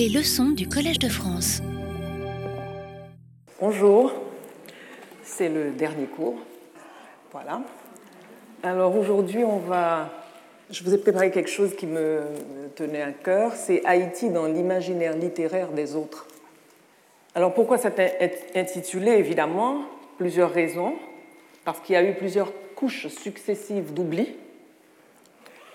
Les leçons du Collège de France. Bonjour, c'est le dernier cours. Voilà. Alors aujourd'hui, on va. Je vous ai préparé quelque chose qui me tenait à cœur. C'est Haïti dans l'imaginaire littéraire des autres. Alors pourquoi c'est intitulé Évidemment, plusieurs raisons? Parce qu'il y a eu plusieurs couches successives d'oubli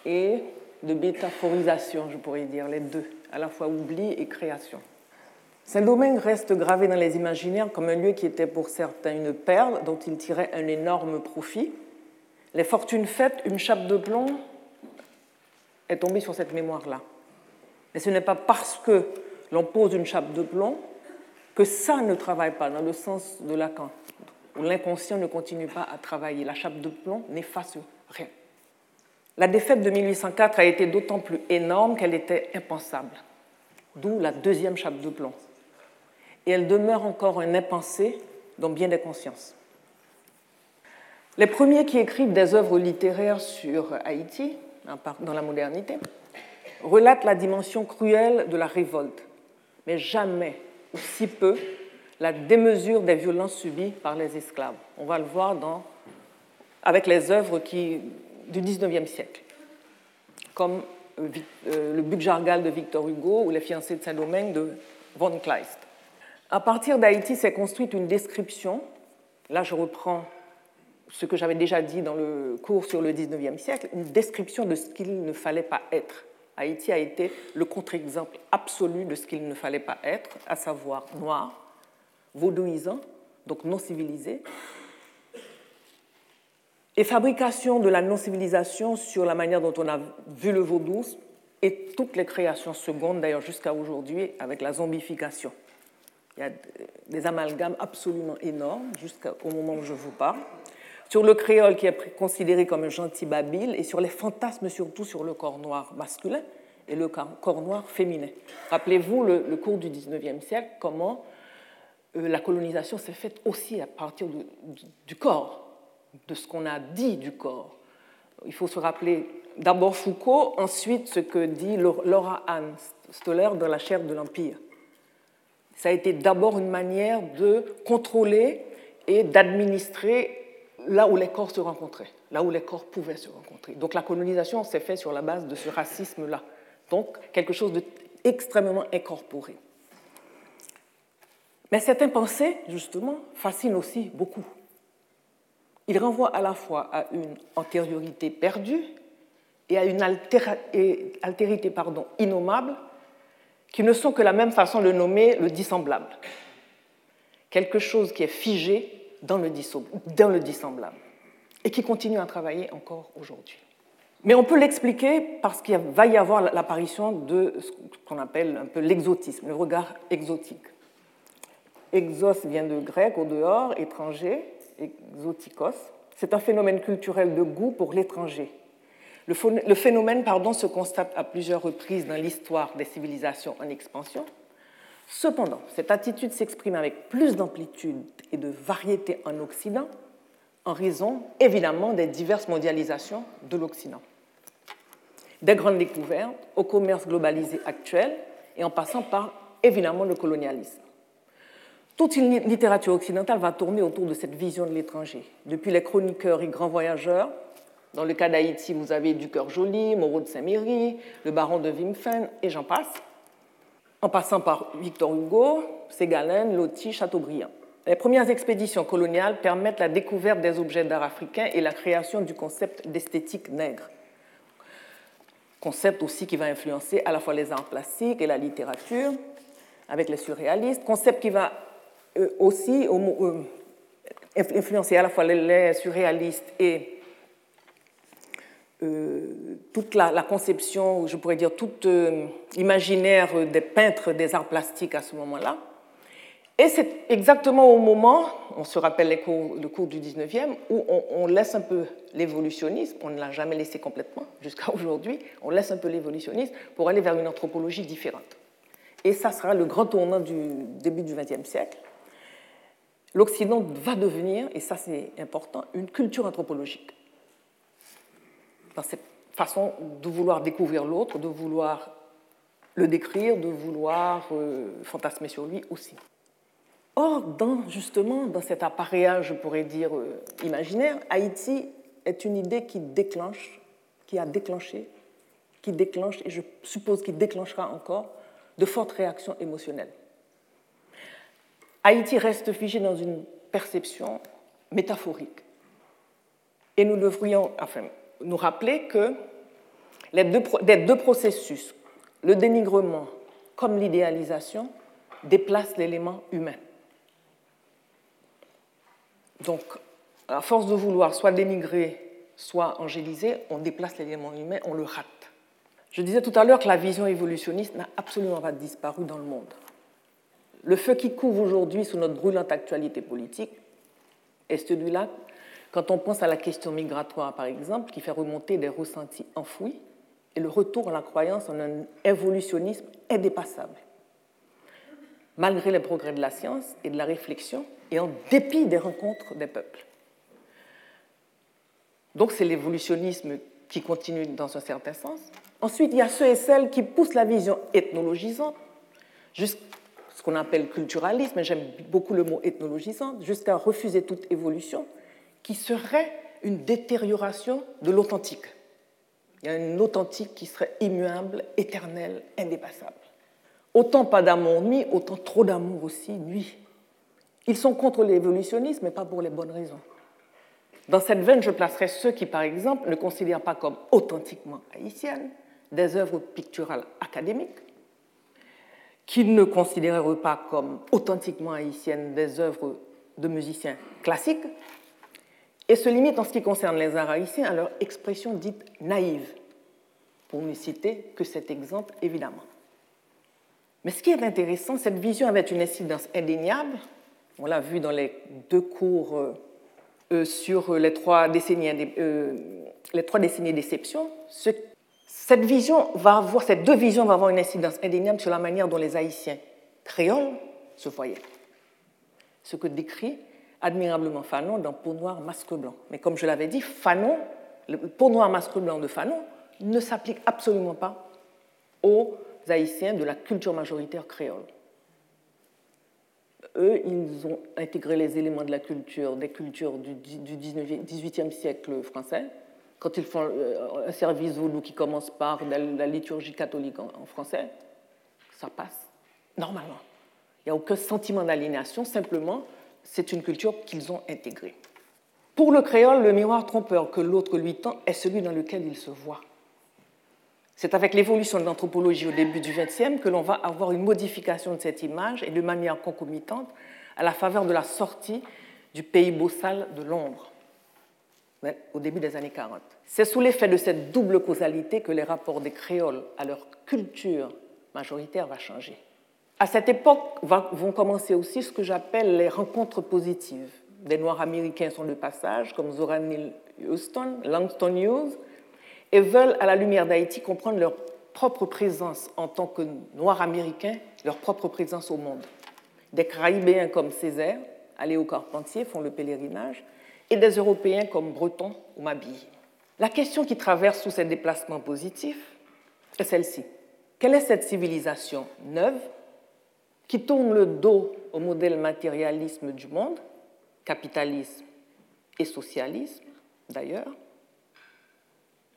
et de métaphorisation, je pourrais dire, les deux, à la fois oubli et création. Saint-Domingue reste gravé dans les imaginaires comme un lieu qui était pour certains une perle dont il tirait un énorme profit. Les fortunes faites, une chape de plomb est tombée sur cette mémoire-là. Mais ce n'est pas parce que l'on pose une chape de plomb que ça ne travaille pas dans le sens de Lacan, où l'inconscient ne continue pas à travailler. La chape de plomb n'efface rien. La défaite de 1804 a été d'autant plus énorme qu'elle était impensable, d'où la deuxième chape de plomb. Et elle demeure encore un impensé dans bien des consciences. Les premiers qui écrivent des œuvres littéraires sur Haïti, dans la modernité, relatent la dimension cruelle de la révolte, mais jamais, ou si peu, la démesure des violences subies par les esclaves. On va le voir avec les œuvres qui du XIXe siècle, comme euh, euh, le Buc-Jargal de Victor Hugo ou Les fiancés de Saint-Domingue de von Kleist. À partir d'Haïti s'est construite une description, là je reprends ce que j'avais déjà dit dans le cours sur le XIXe siècle, une description de ce qu'il ne fallait pas être. Haïti a été le contre-exemple absolu de ce qu'il ne fallait pas être, à savoir noir, vaudouisant, donc non civilisé, et fabrication de la non-civilisation sur la manière dont on a vu le vaudou et toutes les créations secondes, d'ailleurs jusqu'à aujourd'hui, avec la zombification. Il y a des amalgames absolument énormes jusqu'au moment où je vous parle. Sur le créole qui est considéré comme un gentil babyle et sur les fantasmes surtout sur le corps noir masculin et le corps noir féminin. Rappelez-vous le, cours du 19e siècle, comment euh, la colonisation s'est faite aussi à partir du corps de ce qu'on a dit du corps. Il faut se rappeler d'abord Foucault, ensuite ce que dit Laura Ann Stoller dans La chair de l'Empire. Ça a été d'abord une manière de contrôler et d'administrer là où les corps se rencontraient, là où les corps pouvaient se rencontrer. Donc la colonisation s'est faite sur la base de ce racisme-là. Donc quelque chose d'extrêmement incorporé. Mais certains pensées, justement, fascinent aussi beaucoup. Il renvoie à la fois à une antériorité perdue et à une altérité pardon, innommable, qui ne sont que la même façon de nommer le dissemblable. Quelque chose qui est figé dans le, dans le dissemblable et qui continue à travailler encore aujourd'hui. Mais on peut l'expliquer parce qu'il va y avoir l'apparition de ce qu'on appelle un peu l'exotisme, le regard exotique. Exos vient de grec, au dehors, étranger, exotikos. C'est un phénomène culturel de goût pour l'étranger. Le phénomène pardon, se constate à plusieurs reprises dans l'histoire des civilisations en expansion. Cependant, cette attitude s'exprime avec plus d'amplitude et de variété en Occident, en raison évidemment des diverses mondialisations de l'Occident. Des grandes découvertes au commerce globalisé actuel et en passant par évidemment le colonialisme. Toute une littérature occidentale va tourner autour de cette vision de l'étranger. Depuis les chroniqueurs et grands voyageurs, dans le cas d'Haïti, vous avez Du Cœur Joli, Moreau de Saint-Méry, le baron de Wimpfen, et j'en passe, en passant par Victor Hugo, Ségalen, Loti, Chateaubriand. Les premières expéditions coloniales permettent la découverte des objets d'art africains et la création du concept d'esthétique nègre. Concept aussi qui va influencer à la fois les arts plastiques et la littérature, avec les surréalistes, concept qui va aussi euh, influencé à la fois les surréalistes et euh, toute la, conception, je pourrais dire, tout l'imaginaire des peintres des arts plastiques à ce moment-là. Et c'est exactement au moment, on se rappelle le cours du 19e, où on, on laisse un peu l'évolutionnisme, on ne l'a jamais laissé complètement jusqu'à aujourd'hui, on laisse un peu l'évolutionnisme pour aller vers une anthropologie différente. Et ça sera le grand tournant du début du XXe siècle, l'Occident va devenir, et ça c'est important, une culture anthropologique. Dans cette façon de vouloir découvrir l'autre, de vouloir le décrire, de vouloir euh, fantasmer sur lui aussi. Or, dans, justement, dans cet appareillage, je pourrais dire, euh, imaginaire, Haïti est une idée qui déclenche, qui a déclenché, qui déclenche, et je suppose qu'il déclenchera encore, de fortes réactions émotionnelles. Haïti reste figé dans une perception métaphorique. Et nous devrions enfin, nous rappeler que les deux, deux processus, le dénigrement comme l'idéalisation, déplacent l'élément humain. Donc, à force de vouloir soit dénigrer, soit angéliser, on déplace l'élément humain, on le rate. Je disais tout à l'heure que la vision évolutionniste n'a absolument pas disparu dans le monde. Le feu qui couvre aujourd'hui sous notre brûlante actualité politique est celui-là quand on pense à la question migratoire, par exemple, qui fait remonter des ressentis enfouis et le retour à la croyance en un évolutionnisme indépassable. Malgré les progrès de la science et de la réflexion, et en dépit des rencontres des peuples. Donc c'est l'évolutionnisme qui continue dans un certain sens. Ensuite, il y a ceux et celles qui poussent la vision ethnologisante jusqu'à ce qu'on appelle culturalisme, et j'aime beaucoup le mot ethnologisante, jusqu'à refuser toute évolution qui serait une détérioration de l'authentique. Il y a une authentique qui serait immuable, éternelle, indépassable. Autant pas d'amour nuit, autant trop d'amour aussi nuit. Ils sont contre l'évolutionnisme, mais pas pour les bonnes raisons. Dans cette veine, je placerai ceux qui, par exemple, ne considèrent pas comme authentiquement haïtiennes des œuvres picturales académiques, qui ne considèrent pas comme authentiquement haïtiennes des œuvres de musiciens classiques, et se limitent en ce qui concerne les arts haïtiens à leur expression dite naïve, pour ne citer que cet exemple évidemment. Mais ce qui est intéressant, cette vision avait une incidence indéniable, on l'a vu dans les deux cours euh, sur les trois décennies, euh, les trois décennies d'exception, cette vision va avoir, ces deux visions vont avoir une incidence indéniable sur la manière dont les Haïtiens créoles se voyaient. Ce que décrit admirablement Fanon dans Peau noire, masque blanc. Mais comme je l'avais dit, Fanon, le Peau noire, masque blanc de Fanon ne s'applique absolument pas aux Haïtiens de la culture majoritaire créole. Eux, ils ont intégré les éléments de la culture, des cultures du, du 18e siècle français, quand ils font euh, un service vaudou qui commence par la liturgie catholique en français, ça passe normalement. Il n'y a aucun sentiment d'aliénation, simplement, c'est une culture qu'ils ont intégrée. Pour le créole, le miroir trompeur que l'autre lui tend est celui dans lequel il se voit. C'est avec l'évolution de l'anthropologie au début du XXe que l'on va avoir une modification de cette image et de manière concomitante à la faveur de la sortie du pays bossal de l'ombre au début des années 40. C'est sous l'effet de cette double causalité que les rapports des créoles à leur culture majoritaire va changer. À cette époque vont commencer aussi ce que j'appelle les rencontres positives. Des Noirs américains sont de passage, comme Zora Neale Houston, Langston Hughes, et veulent, à la lumière d'Haïti, comprendre leur propre présence en tant que Noirs américains, leur propre présence au monde. Des Caraïbéens comme Césaire, Aléo Carpentier font le pèlerinage, des Européens comme Breton ou Mabille. La question qui traverse tous ces déplacements positifs est celle-ci. Quelle est cette civilisation neuve qui tourne le dos au modèle matérialisme du monde, capitalisme et socialisme d'ailleurs?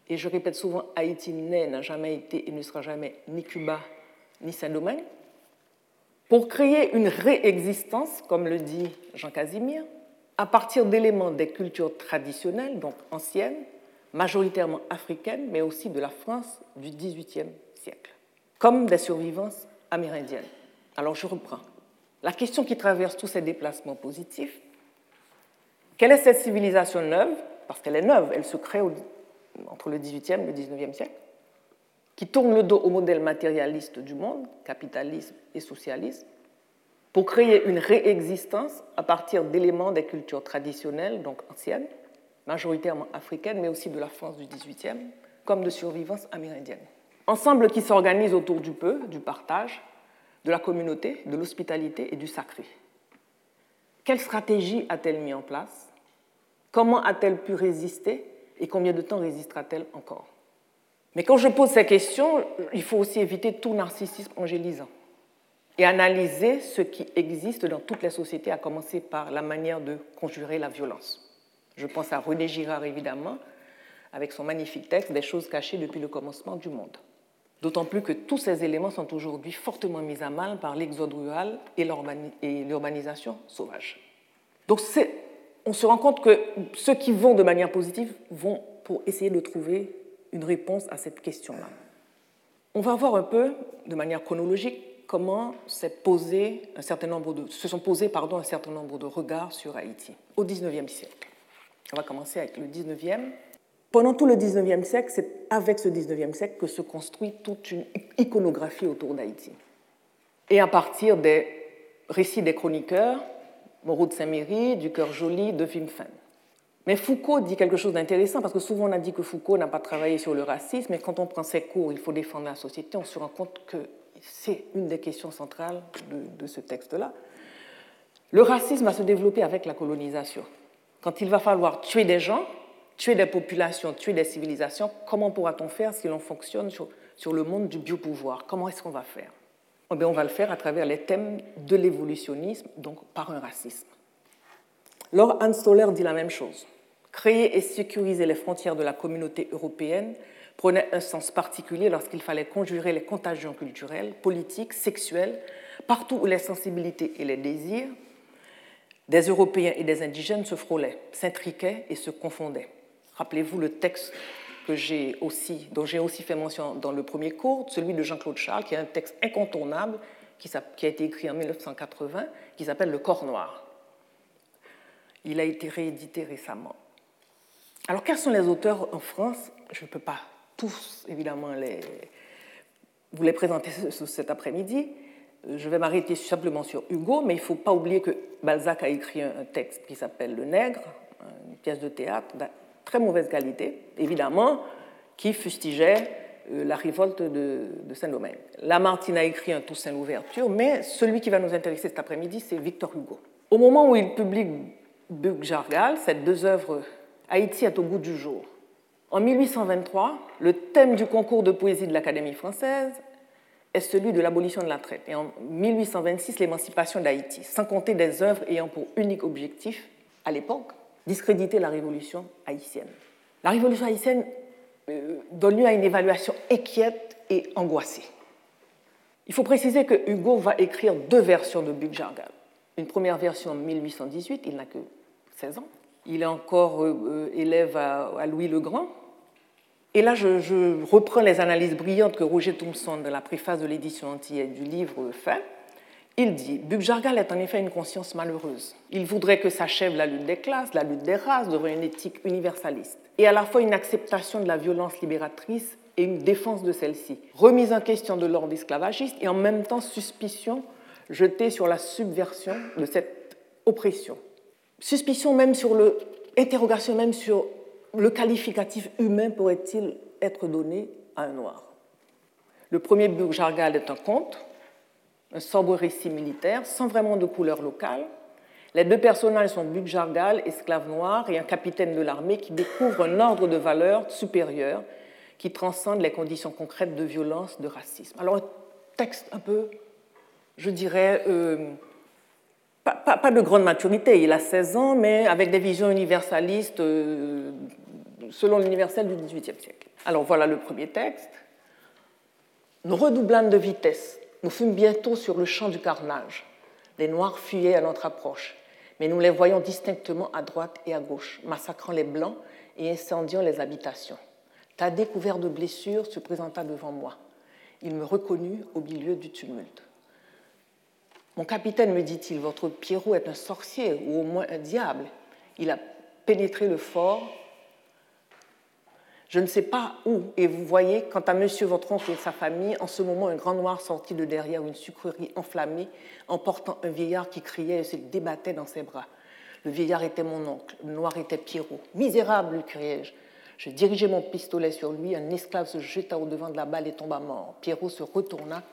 Et je répète souvent, Haïti n'a jamais été et ne sera jamais ni Cuba ni Saint-Domingue. Pour créer une réexistence, comme le dit Jean Casimir, à partir d'éléments des cultures traditionnelles, donc anciennes, majoritairement africaines, mais aussi de la France du XVIIIe siècle, comme des survivances amérindiennes. Alors je reprends. La question qui traverse tous ces déplacements positifs, quelle est cette civilisation neuve Parce qu'elle est neuve, elle se crée entre le XVIIIe et le XIXe siècle, qui tourne le dos au modèle matérialiste du monde, capitalisme et socialisme, pour créer une réexistence à partir d'éléments des cultures traditionnelles, donc anciennes, majoritairement africaines, mais aussi de la France du XVIIIe, comme de survivance amérindienne. Ensemble qui s'organise autour du peu, du partage, de la communauté, de l'hospitalité et du sacré. Quelle stratégie a-t-elle mis en place? Comment a-t-elle pu résister? Et combien de temps résistera-t-elle encore? Mais quand je pose ces questions, il faut aussi éviter tout narcissisme angélisant et analyser ce qui existe dans toutes les sociétés, à commencer par la manière de conjurer la violence. Je pense à René Girard, évidemment, avec son magnifique texte Des choses cachées depuis le commencement du monde. D'autant plus que tous ces éléments sont aujourd'hui fortement mis à mal par l'exode rural et l'urbanisation sauvage. Donc on se rend compte que ceux qui vont de manière positive vont pour essayer de trouver une réponse à cette question-là. On va voir un peu, de manière chronologique, comment posé un certain nombre de, se sont posés pardon, un certain nombre de regards sur Haïti au XIXe siècle. On va commencer avec le XIXe. Pendant tout le XIXe siècle, c'est avec ce XIXe siècle que se construit toute une iconographie autour d'Haïti. Et à partir des récits des chroniqueurs, Moreau de Saint-Méry, du Cœur Joli, de Vimfen. Mais Foucault dit quelque chose d'intéressant, parce que souvent on a dit que Foucault n'a pas travaillé sur le racisme, mais quand on prend ses cours, il faut défendre la société, on se rend compte que c'est une des questions centrales de, ce texte-là. Le racisme va se développer avec la colonisation. Quand il va falloir tuer des gens, tuer des populations, tuer des civilisations, comment pourra-t-on faire si l'on fonctionne sur, le monde du biopouvoir? Comment est-ce qu'on va faire? Eh On va le faire à travers les thèmes de l'évolutionnisme, donc par un racisme. Lors Hans Stoller dit la même chose. Créer et sécuriser les frontières de la communauté européenne prenait un sens particulier lorsqu'il fallait conjurer les contagions culturelles, politiques, sexuelles, partout où les sensibilités et les désirs des Européens et des indigènes se frôlaient, s'intriquaient et se confondaient. Rappelez-vous le texte que aussi, dont j'ai aussi fait mention dans le premier cours, celui de Jean-Claude Charles, qui est un texte incontournable qui a été écrit en 1980, qui s'appelle Le Corps noir. Il a été réédité récemment. Alors, quels sont les auteurs en France? Je ne peux pas tous, évidemment, les, vous les présenter cet après-midi. Je vais m'arrêter simplement sur Hugo, mais il ne faut pas oublier que Balzac a écrit un texte qui s'appelle Le Nègre, une pièce de théâtre de très mauvaise qualité, évidemment, qui fustigeait euh, la révolte de, Saint-Domingue. Lamartine a écrit un Toussaint l'ouverture, mais celui qui va nous intéresser cet après-midi, c'est Victor Hugo. Au moment où il publie Bug Jargal, ces deux œuvres, Haïti est au bout du jour. En 1823, le thème du concours de poésie de l'Académie française est celui de l'abolition de la traite. Et en 1826, l'émancipation d'Haïti, sans compter des œuvres ayant pour unique objectif, à l'époque, discréditer la révolution haïtienne. La révolution haïtienne euh, donne lieu à une évaluation inquiète et angoissée. Il faut préciser que Hugo va écrire deux versions de Jargal. Une première version en 1818, il n'a que 16 ans. Il est encore euh, euh, élève à, Louis le Grand. Et là, je, reprends les analyses brillantes que Roger Thompson, de la préface de l'édition entière du livre, fait. Il dit Bugjargal est en effet une conscience malheureuse. Il voudrait que s'achève la lutte des classes, la lutte des races devant une éthique universaliste, et à la fois une acceptation de la violence libératrice et une défense de celle-ci, remise en question de l'ordre esclavagiste et en même temps suspicion jetée sur la subversion de cette oppression suspicion même sur le, interrogation même sur le qualificatif humain pourrait-il être donné à un noir. Le premier Burjargal est un conte, un sobre récit militaire, sans vraiment de couleur locale. Les deux personnages sont Bugjargal, esclave noir, et un capitaine de l'armée qui découvre un ordre de valeurs supérieur qui transcende les conditions concrètes de violence, de racisme. Alors un texte un peu, je dirais, euh, pas, de grande maturité, il a 16 ans, mais avec des visions universalistes euh, selon l'universel du XVIIIe siècle. Alors voilà le premier texte. Nous redoublâmes de vitesse. Nous fûmes bientôt sur le champ du carnage. Les Noirs fuyaient à notre approche, mais nous les voyons distinctement à droite et à gauche, massacrant les Blancs et incendiant les habitations. Ta découverte de blessures se présenta devant moi. Il me reconnut au milieu du tumulte. Mon capitaine, me dit-il, votre Pierrot est un sorcier ou au moins un diable. Il a pénétré le fort. Je ne sais pas où. Et vous voyez, quant à monsieur votre oncle et sa famille, en ce moment, un grand noir sortit de derrière une sucrerie enflammée, emportant un vieillard qui criait et se débattait dans ses bras. Le vieillard était mon oncle, le noir était Pierrot. Misérable, lui criai-je. Je dirigeai mon pistolet sur lui, un esclave se jeta au-devant de la balle et tomba mort. Pierrot se retourna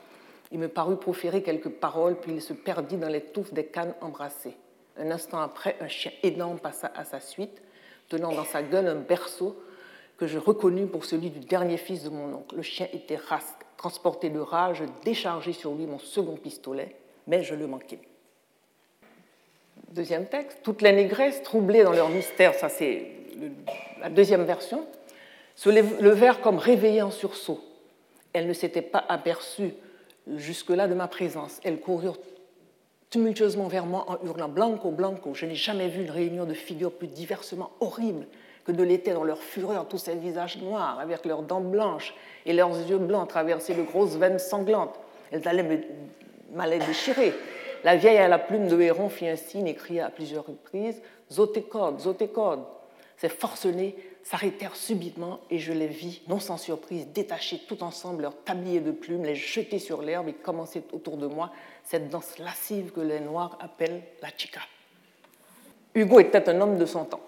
il me parut proférer quelques paroles, puis il se perdit dans les touffes des cannes embrassées. Un instant après, un chien énorme passa à sa suite, tenant dans sa gueule un berceau que je reconnus pour celui du dernier fils de mon oncle. Le chien était rasque, transporté de rage, déchargé sur lui mon second pistolet, mais je le manquais. Deuxième texte, toutes les négresses, troublées dans leur mystère, ça c'est la deuxième version, se levèrent comme réveillées en sursaut. Elles ne s'étaient pas aperçues jusque-là de ma présence. Elles coururent tumultueusement vers moi en hurlant Blanco, Blanco. Je n'ai jamais vu une réunion de figures plus diversement horribles que de l'été dans leur fureur, tous ces visages noirs, avec leurs dents blanches et leurs yeux blancs traversés de grosses veines sanglantes. Elles allaient m'allaient déchirer. La vieille à la plume de héron fit un signe et cria à plusieurs reprises Zotécode, Zotécode. Ces forcenés s'arrêtèrent subitement et je les vis, non sans surprise, détacher tout ensemble leurs tabliers de plumes, les jeter sur l'herbe et commencer autour de moi cette danse lascive que les Noirs appellent la chica. Hugo était un homme de son temps.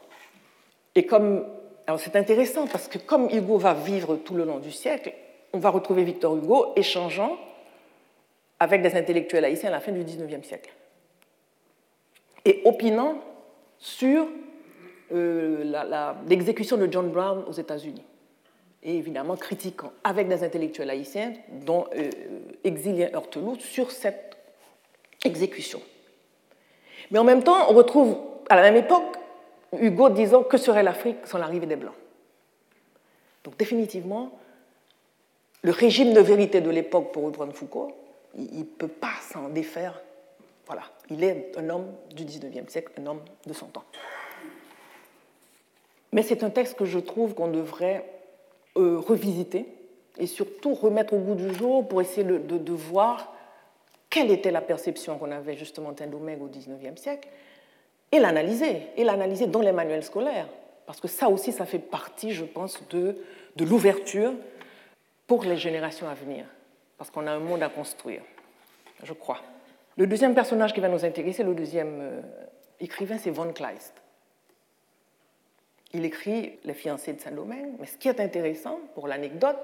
Et comme, alors c'est intéressant parce que comme Hugo va vivre tout le long du siècle, on va retrouver Victor Hugo échangeant avec des intellectuels haïtiens à la fin du XIXe siècle et opinant sur euh, l'exécution de John Brown aux États-Unis et évidemment critiquant avec des intellectuels haïtiens, dont euh, Exilien Hurteloup, sur cette exécution. Mais en même temps, on retrouve à la même époque Hugo disant que serait l'Afrique sans l'arrivée des Blancs? Donc définitivement, le régime de vérité de l'époque pour Antoine Foucault, il ne peut pas s'en défaire. Voilà, il est un homme du 19e siècle, un homme de son temps. Mais c'est un texte que je trouve qu'on devrait euh, revisiter et surtout remettre au goût du jour pour essayer de, voir quelle était la perception qu'on avait justement d'un domaine au 19e siècle et l'analyser, et l'analyser dans les manuels scolaires, parce que ça aussi, ça fait partie, je pense, de, de l'ouverture pour les générations à venir, parce qu'on a un monde à construire, je crois. Le deuxième personnage qui va nous intéresser, le deuxième euh, écrivain, c'est Von Kleist. Il écrit Les fiancés de Saint-Domingue, mais ce qui est intéressant pour l'anecdote,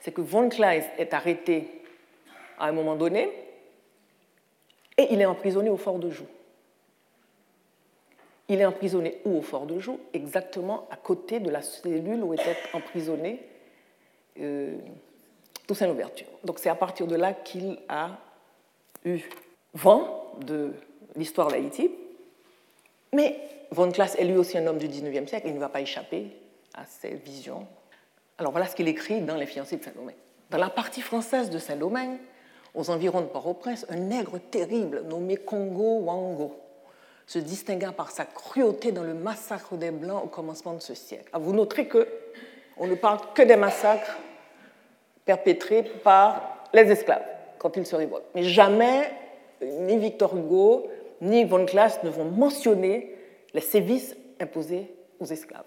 c'est que Von Kleist est arrêté à un moment donné et il est emprisonné au fort de Joux. Il est emprisonné où au Fort de Joux? Exactement à côté de la cellule où était emprisonné euh, Toussaint Louverture. Donc c'est à partir de là qu'il a eu vent de l'histoire d'Haïti. Mais Von Klass est lui aussi un homme du 19e siècle, il ne va pas échapper à ces visions. Alors voilà ce qu'il écrit dans Les fiancés de Saint-Domingue. Dans la partie française de Saint-Domingue, aux environs de Port-au-Prince, un nègre terrible nommé Congo Wango se distingua par sa cruauté dans le massacre des Blancs au commencement de ce siècle. Ah, vous noterez que on ne parle que des massacres perpétrés par les esclaves quand ils se révoltent. Mais jamais ni Victor Hugo ni Von Klass ne vont mentionner les sévices imposés aux esclaves.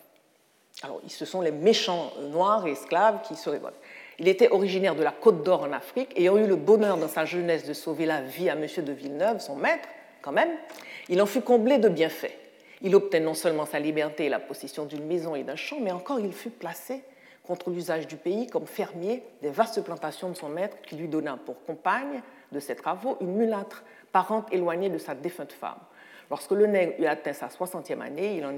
Alors, ce sont les méchants noirs et esclaves qui se révoltent. Il était originaire de la Côte d'Or en Afrique, ayant eu le bonheur dans sa jeunesse de sauver la vie à M. de Villeneuve, son maître, quand même. Il en fut comblé de bienfaits. Il obtint non seulement sa liberté et la possession d'une maison et d'un champ, mais encore il fut placé contre l'usage du pays comme fermier des vastes plantations de son maître qui lui donna pour compagne de ses travaux une mulâtre, parente éloignée de sa défunte femme. Lorsque le nègre eut atteint sa soixantième année, il, en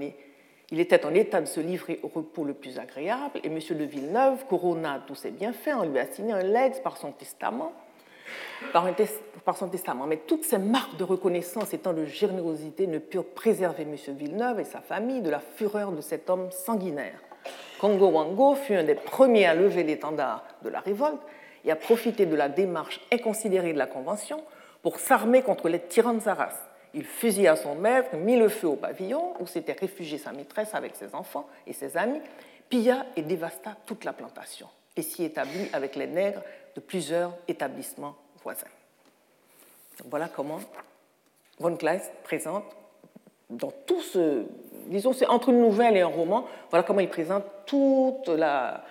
était en état de se livrer au repos le plus agréable, et M. de Villeneuve corona tous ses bienfaits en lui assignant un legs par son testament par, son testament. Mais toutes ces marques de reconnaissance et tant de générosité ne purent préserver M. Villeneuve et sa famille de la fureur de cet homme sanguinaire. Congo Wango fut un des premiers à lever l'étendard de la révolte et à profiter de la démarche inconsidérée de la Convention pour s'armer contre les tyrans de sa race. Il fusilla son maître, mit le feu au pavillon où s'était réfugiée sa maîtresse avec ses enfants et ses amis, pilla et dévasta toute la plantation et s'y établit avec les nègres de plusieurs établissements voisins. voilà comment Von Kleist présente dans tout ce, disons, c'est entre une nouvelle et un roman, voilà comment il présente toute la,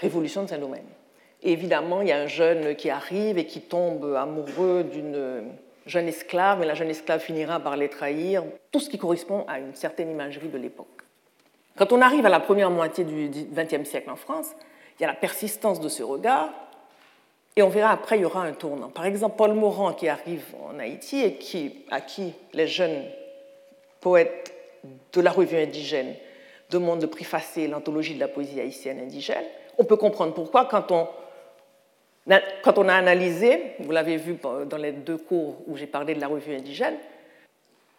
révolution de Saint-Domingue. Évidemment, il y a un jeune qui arrive et qui tombe amoureux d'une jeune esclave, mais la jeune esclave finira par les trahir, tout ce qui correspond à une certaine imagerie de l'époque. Quand on arrive à la première moitié du XXe siècle en France, il y a la persistance de ce regard, et on verra après, il y aura un tournant. Par exemple, Paul Morand qui arrive en Haïti et qui, à qui les jeunes poètes de la revue indigène demande de préfacer l'anthologie de la poésie haïtienne indigène. On peut comprendre pourquoi quand on, quand on a analysé, vous l'avez vu dans les deux cours où j'ai parlé de la revue indigène,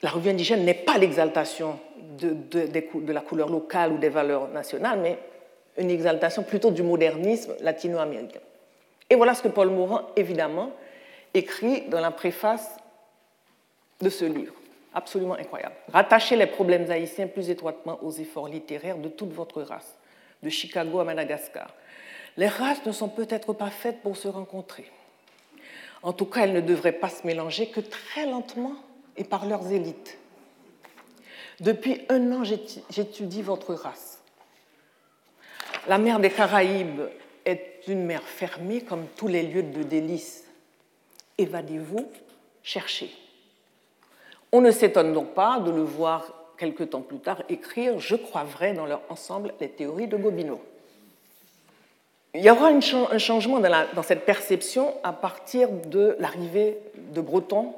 la revue indigène n'est pas l'exaltation de, la couleur locale ou des valeurs nationales, mais une exaltation plutôt du modernisme latino-américain. Et voilà ce que Paul Morand, évidemment, écrit dans la préface de ce livre. Absolument incroyable. Rattachez les problèmes haïtiens plus étroitement aux efforts littéraires de toute votre race, de Chicago à Madagascar. Les races ne sont peut-être pas faites pour se rencontrer. En tout cas, elles ne devraient pas se mélanger que très lentement et par leurs élites. Depuis un an, j'étudie votre race. La mer des Caraïbes est une mer fermée comme tous les lieux de délices. Évadez-vous, cherchez. On ne s'étonne donc pas de le voir quelque temps plus tard écrire Je crois vrai dans leur ensemble les théories de Gobineau. Il y aura un changement dans, cette perception à partir de l'arrivée de Breton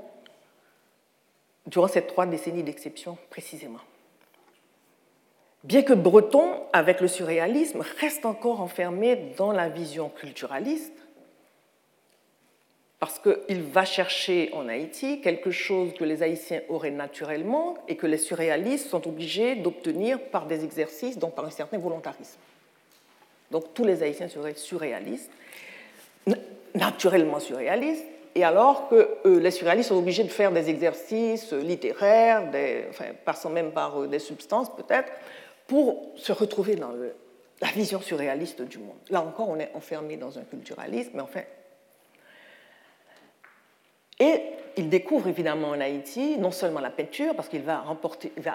durant ces trois décennies d'exception précisément. Bien que Breton, avec le surréalisme, reste encore enfermé dans la vision culturaliste, parce qu'il va chercher en Haïti quelque chose que les Haïtiens auraient naturellement et que les surréalistes sont obligés d'obtenir par des exercices, donc par un certain volontarisme. Donc tous les Haïtiens seraient surréalistes, naturellement surréalistes, et alors que euh, les surréalistes sont obligés de faire des exercices littéraires, enfin, passant même par euh, des substances peut-être, pour se retrouver dans la vision surréaliste du monde. Là encore, on est enfermé dans un culturalisme, mais enfin. Et il découvre évidemment en Haïti non seulement la peinture, parce qu'il va,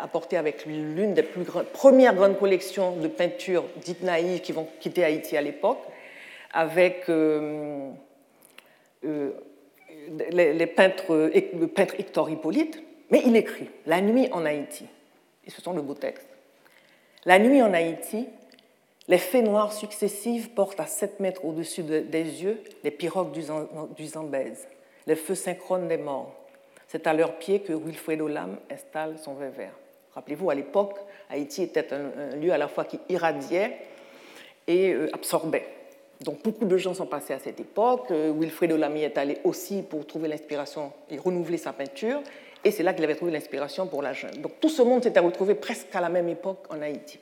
apporter avec lui l'une des plus premières grandes collections de peintures dites naïves qui vont quitter Haïti à l'époque, avec euh, les, peintres, le peintre Hector Hippolyte, mais il écrit La nuit en Haïti. Et ce sont de beaux textes. La nuit en Haïti, les fées noires successives portent à 7 mètres au-dessus des yeux les pirogues du, Zambèze, les feux synchrones des morts. C'est à leurs pieds que Wilfredo Lam installe son vert. Rappelez-vous, à l'époque, Haïti était un, lieu à la fois qui irradiait et euh, absorbait. Donc beaucoup de gens sont passés à cette époque. Euh, Wilfredo Lamy est allé aussi pour trouver l'inspiration et renouveler sa peinture. Et c'est là qu'il avait trouvé l'inspiration pour la jeune. Donc tout ce monde s'était retrouvé presque à la même époque en Haïti.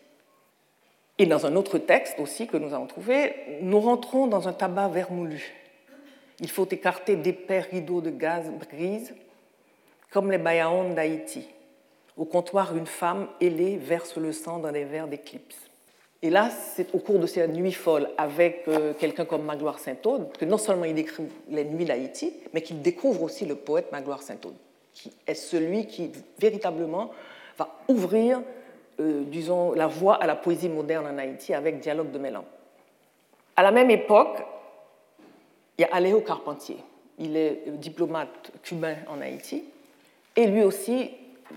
Et dans un autre texte aussi que nous avons trouvé, nous rentrons dans un tabac vermoulu. Il faut écarter d'épais rideaux de gaz brise, comme les bayaons d'Haïti. Au comptoir, une femme ailée verse le sang dans des verres d'éclipse. Et là, c'est au cours de ces nuits folles avec euh, quelqu'un comme Magloire Saint-Aude que non seulement il décrit les nuits d'Haïti, mais qu'il découvre aussi le poète Magloire Saint-Aude, qui est celui qui véritablement va ouvrir, euh, disons, la voie à la poésie moderne en Haïti avec Dialogue de Mélan. À la même époque, il y a Aléo Carpentier. Il est diplomate cubain en Haïti et lui aussi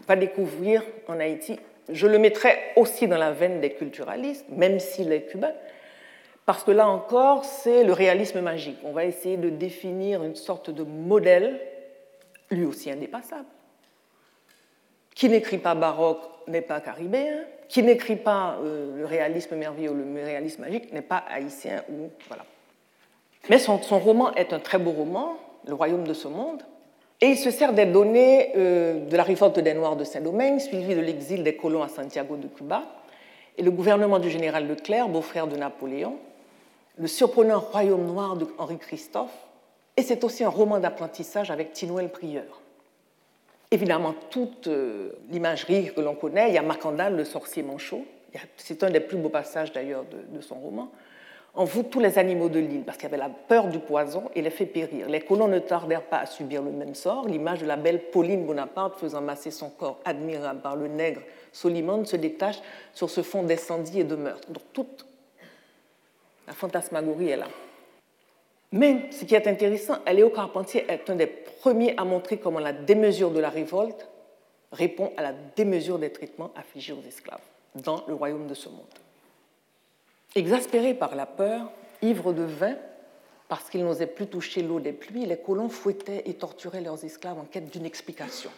va découvrir en Haïti je le mettrai aussi dans la veine des culturalistes, même s'il est cubain, parce que là encore, c'est le réalisme magique. On va essayer de définir une sorte de modèle, lui aussi indépassable. Qui n'écrit pas baroque n'est pas caribéen, qui n'écrit pas euh, le réalisme merveilleux le réalisme magique n'est pas haïtien. Ou, voilà. Mais son, roman est un très beau roman, Le royaume de ce monde, et il se sert des données euh, de la révolte des Noirs de Saint-Domingue, suivie de l'exil des colons à Santiago de Cuba, et le gouvernement du général Leclerc, beau-frère de Napoléon, le surprenant royaume noir de Henri Christophe, et c'est aussi un roman d'apprentissage avec Tinouel Prieur. Évidemment, toute euh, l'imagerie que l'on connaît, il y a Macandal, le sorcier manchot, c'est un des plus beaux passages d'ailleurs de, son roman, en tous les animaux de l'île, parce qu'il y avait la peur du poison et les fait périr. Les colons ne tardèrent pas à subir le même sort. L'image de la belle Pauline Bonaparte faisant masser son corps admirable par le nègre Solimande se détache sur ce fond d'incendie et de meurtre. Donc toute la fantasmagorie est là. Mais ce qui est intéressant, Aléo Carpentier est un des premiers à montrer comment la démesure de la révolte répond à la démesure des traitements affligés aux esclaves dans le royaume de ce monde. Exaspérés par la peur, ivres de vin, parce qu'ils n'osaient plus toucher l'eau des pluies, les colons fouettaient et torturaient leurs esclaves en quête d'une explication.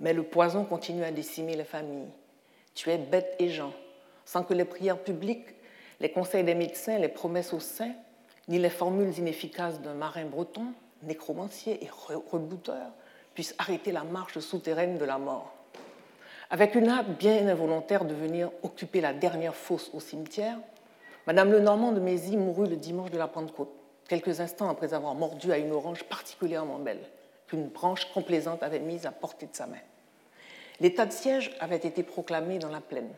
Mais le poison continuait à décimer les familles, tuait bêtes et gens, sans que les prières publiques, les conseils des médecins, les promesses aux saints, ni les formules inefficaces d'un marin breton, nécromancier et rebouteur, puissent arrêter la marche souterraine de la mort. Avec une hâte bien involontaire de venir occuper la dernière fosse au cimetière, Madame Lenormand de Mézy mourut le dimanche de la Pentecôte, quelques instants après avoir mordu à une orange particulièrement belle, qu'une branche complaisante avait mise à portée de sa main. L'état de siège avait été proclamé dans la plaine.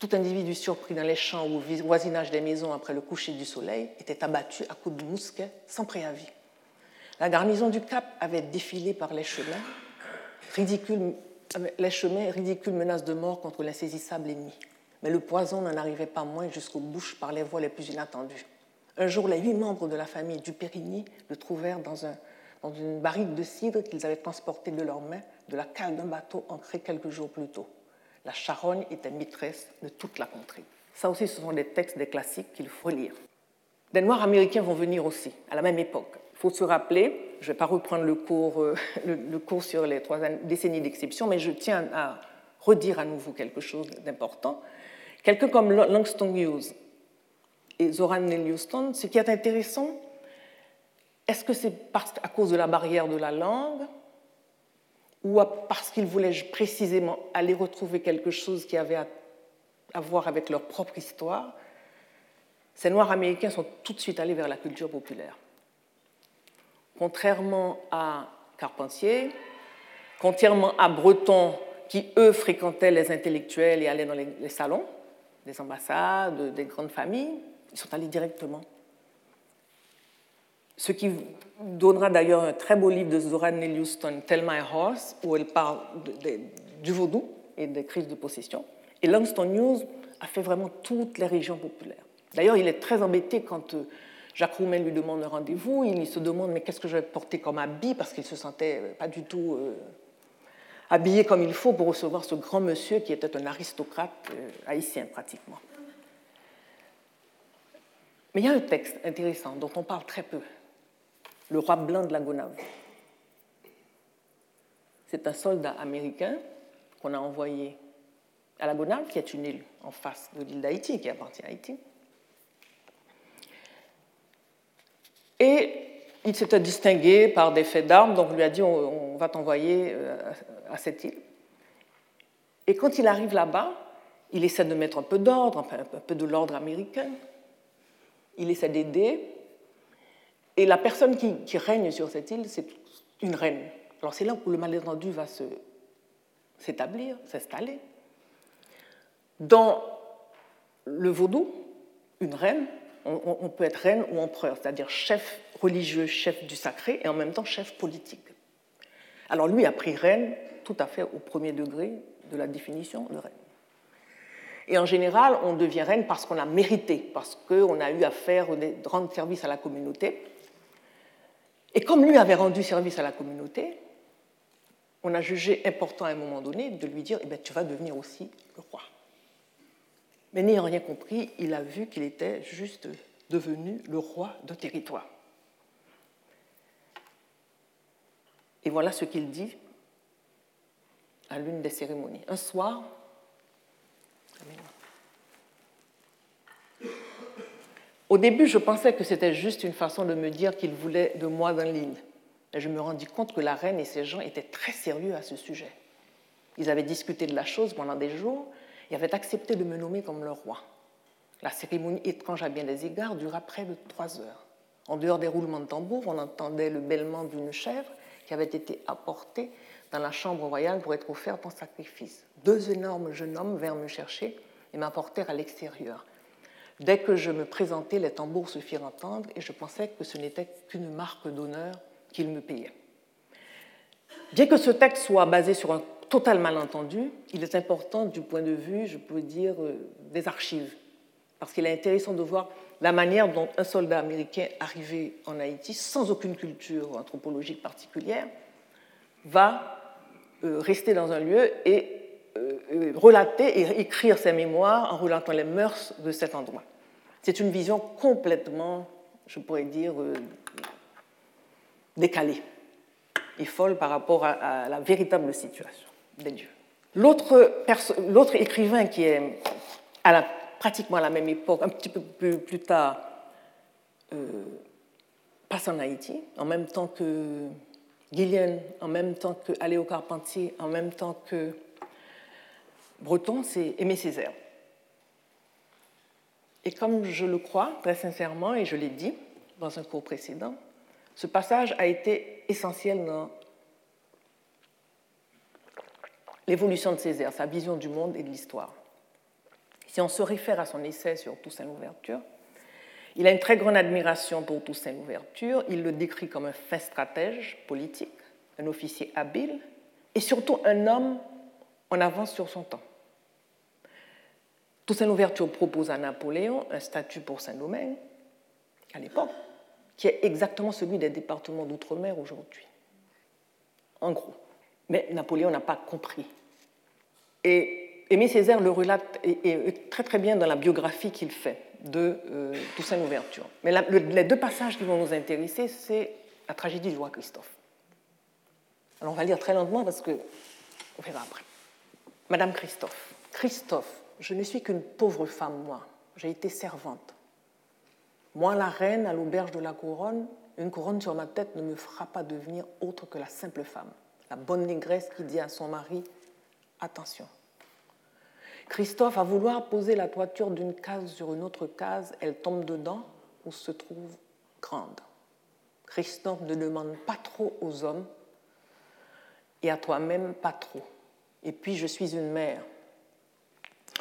Tout individu surpris dans les champs ou au voisinage des maisons après le coucher du soleil était abattu à coups de mousquet sans préavis. La garnison du Cap avait défilé par les chemins, ridicule, les chemins, ridicule menace de mort contre l'insaisissable ennemi. Mais le poison n'en arrivait pas moins jusqu'aux bouches par les voies les plus inattendues. Un jour, les huit membres de la famille du Périgny le trouvèrent dans, un, dans une barrique de cidre qu'ils avaient transportée de leurs mains de la cale d'un bateau ancré quelques jours plus tôt. La charogne était maîtresse de toute la contrée. Ça aussi, ce sont des textes, des classiques qu'il faut lire. Des Noirs américains vont venir aussi, à la même époque. Il faut se rappeler, je ne vais pas reprendre le cours, euh, le, cours sur les trois décennies d'exception, mais je tiens à redire à nouveau quelque chose d'important. Quelqu'un comme Langston Hughes et Zoran Neil Houston, ce qui est intéressant, est-ce que c'est à cause de la barrière de la langue ou parce qu'ils voulaient précisément aller retrouver quelque chose qui avait à, voir avec leur propre histoire, ces Noirs américains sont tout de suite allés vers la culture populaire. Contrairement à Carpentier, contrairement à Breton, qui eux fréquentaient les intellectuels et allaient dans les, salons des ambassades, des grandes familles, ils sont allés directement ce qui donnera d'ailleurs un très beau livre de Zora Neale Houston, Tell My Horse, où elle parle du vaudou et des crises de possession. Et Langston News a fait vraiment toutes les régions populaires. D'ailleurs, il est très embêté quand euh, Jacques Roumain lui demande un rendez-vous. Il se demande mais qu'est-ce que je vais porter comme habit? Parce qu'il se sentait pas du tout euh, habillé comme il faut pour recevoir ce grand monsieur qui était un aristocrate haïtien pratiquement. Mais il y a un texte intéressant dont on parle très peu le roi blanc de la Gonave. C'est un soldat américain qu'on a envoyé à la Gonave, qui est une île en face de l'île d'Haïti, qui appartient à Haïti. Et il s'était distingué par des faits d'armes, donc on lui a dit on, va t'envoyer euh, à cette île. Et quand il arrive là-bas, il essaie de mettre un peu d'ordre, un peu de l'ordre américain. Il essaie d'aider, et la personne qui, règne sur cette île, c'est une reine. Alors c'est là où le malentendu va s'établir, s'installer. Dans le vaudou, une reine, on, peut être reine ou empereur, c'est-à-dire chef religieux, chef du sacré, et en même temps chef politique. Alors lui a pris reine tout à fait au premier degré de la définition de reine. Et en général, on devient reine parce qu'on a mérité, parce qu'on a eu à faire rendre service à la communauté. Et comme lui avait rendu service à la communauté, on a jugé important à un moment donné de lui dire eh bien, Tu vas devenir aussi le roi. Mais n'ayant rien compris, il a vu qu'il était juste devenu le roi de territoire. Et voilà ce qu'il dit à l'une des cérémonies. Un soir, Au début, je pensais que c'était juste une façon de me dire qu'il voulait de moi dans l'île. Mais je me rendis compte que la reine et ses gens étaient très sérieux à ce sujet. Ils avaient discuté de la chose pendant des jours et avaient accepté de me nommer comme leur roi. La cérémonie, étrange à bien des égards, dura près de trois heures. En dehors des roulements de tambour, on entendait le bêlement d'une chèvre qui avait été apportée dans la chambre royale pour être offerte en sacrifice. Deux énormes jeunes hommes vinrent me chercher et m'apportèrent à l'extérieur. Dès que je me présentais, les tambours se firent entendre et je pensais que ce n'était qu'une marque d'honneur qu'ils me payaient. Bien que ce texte soit basé sur un total malentendu, il est important du point de vue, je peux dire, euh, des archives, parce qu'il est intéressant de voir la manière dont un soldat américain arrivé en Haïti, sans aucune culture anthropologique particulière, va euh, rester dans un lieu et euh, relater et écrire ses mémoires en relatant les mœurs de cet endroit. C'est une vision complètement, je pourrais dire, décalée et folle par rapport à, la véritable situation L'autre écrivain qui est à la pratiquement à la même époque, un petit peu plus, tard, euh, passe en Haïti, en même temps que Guillen, en même temps que Aléo Carpentier, en même temps que Breton, c'est Aimé Césaire. Et comme je le crois très sincèrement, et je l'ai dit dans un cours précédent, ce passage a été essentiel dans l'évolution de Césaire, sa vision du monde et de l'histoire. Si on se réfère à son essai sur Toussaint Louverture, il a une très grande admiration pour Toussaint Louverture. Il le décrit comme un fin stratège politique, un officier habile et surtout un homme en avance sur son temps. Toussaint Louverture propose à Napoléon un statut pour Saint-Domingue, à l'époque, qui est exactement celui des départements d'outre-mer aujourd'hui. En gros. Mais Napoléon n'a pas compris. Et Aimé Césaire le relate très très bien dans la biographie qu'il fait de euh, Toussaint Louverture. Mais les deux passages qui vont nous intéresser, c'est la tragédie du roi Christophe. Alors on va lire très lentement parce que on verra après. Madame Christophe. Christophe, je ne suis qu'une pauvre femme, moi. J'ai été servante. Moi, la reine, à l'auberge de la couronne, une couronne sur ma tête ne me fera pas devenir autre que la simple femme, la bonne négresse qui dit à son mari Attention. Christophe, à vouloir poser la toiture d'une case sur une autre case, elle tombe dedans où se trouve grande. Christophe ne demande pas trop aux hommes et à toi-même pas trop. Et puis je suis une mère.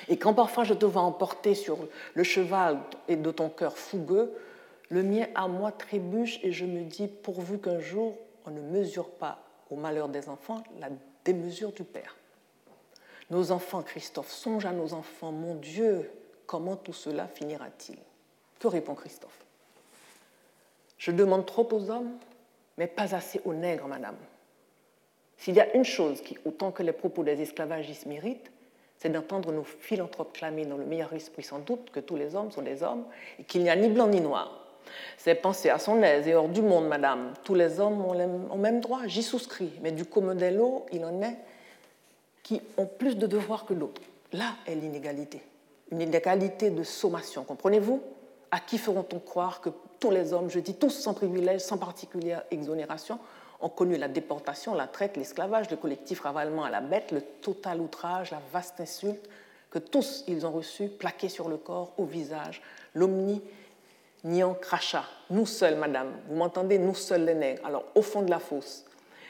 Et quand parfois je te vois emporter sur le cheval et de ton cœur fougueux, le mien à moi trébuche et je me dis, pourvu qu'un jour on ne mesure pas au malheur des enfants la démesure du Père. Nos enfants, Christophe, songe à nos enfants, mon Dieu, comment tout cela finira-t-il? Que répond Christophe? Je demande trop aux hommes, mais pas assez aux nègres, madame. S'il y a une chose qui, autant que les propos des esclavagistes méritent, c'est d'entendre nos philanthropes clamer dans le meilleur esprit sans doute que tous les hommes sont des hommes et qu'il n'y a ni blanc ni noir. C'est penser à son aise et hors du monde, madame. Tous les hommes ont le même droit, j'y souscris, mais du commodello, il en est qui ont plus de devoirs que l'autre. Là est l'inégalité. Une inégalité de sommation, comprenez-vous? À qui feront-on croire que tous les hommes, je dis tous sans privilège, sans particulière exonération, ont connu la déportation, la traite, l'esclavage, le collectif ravalement à la bête, le total outrage, la vaste insulte que tous ils ont reçu, plaqués sur le corps, au visage, l'omni niant crachat. Nous seuls, madame, vous m'entendez, nous seuls les nègres. Alors, au fond de la fosse,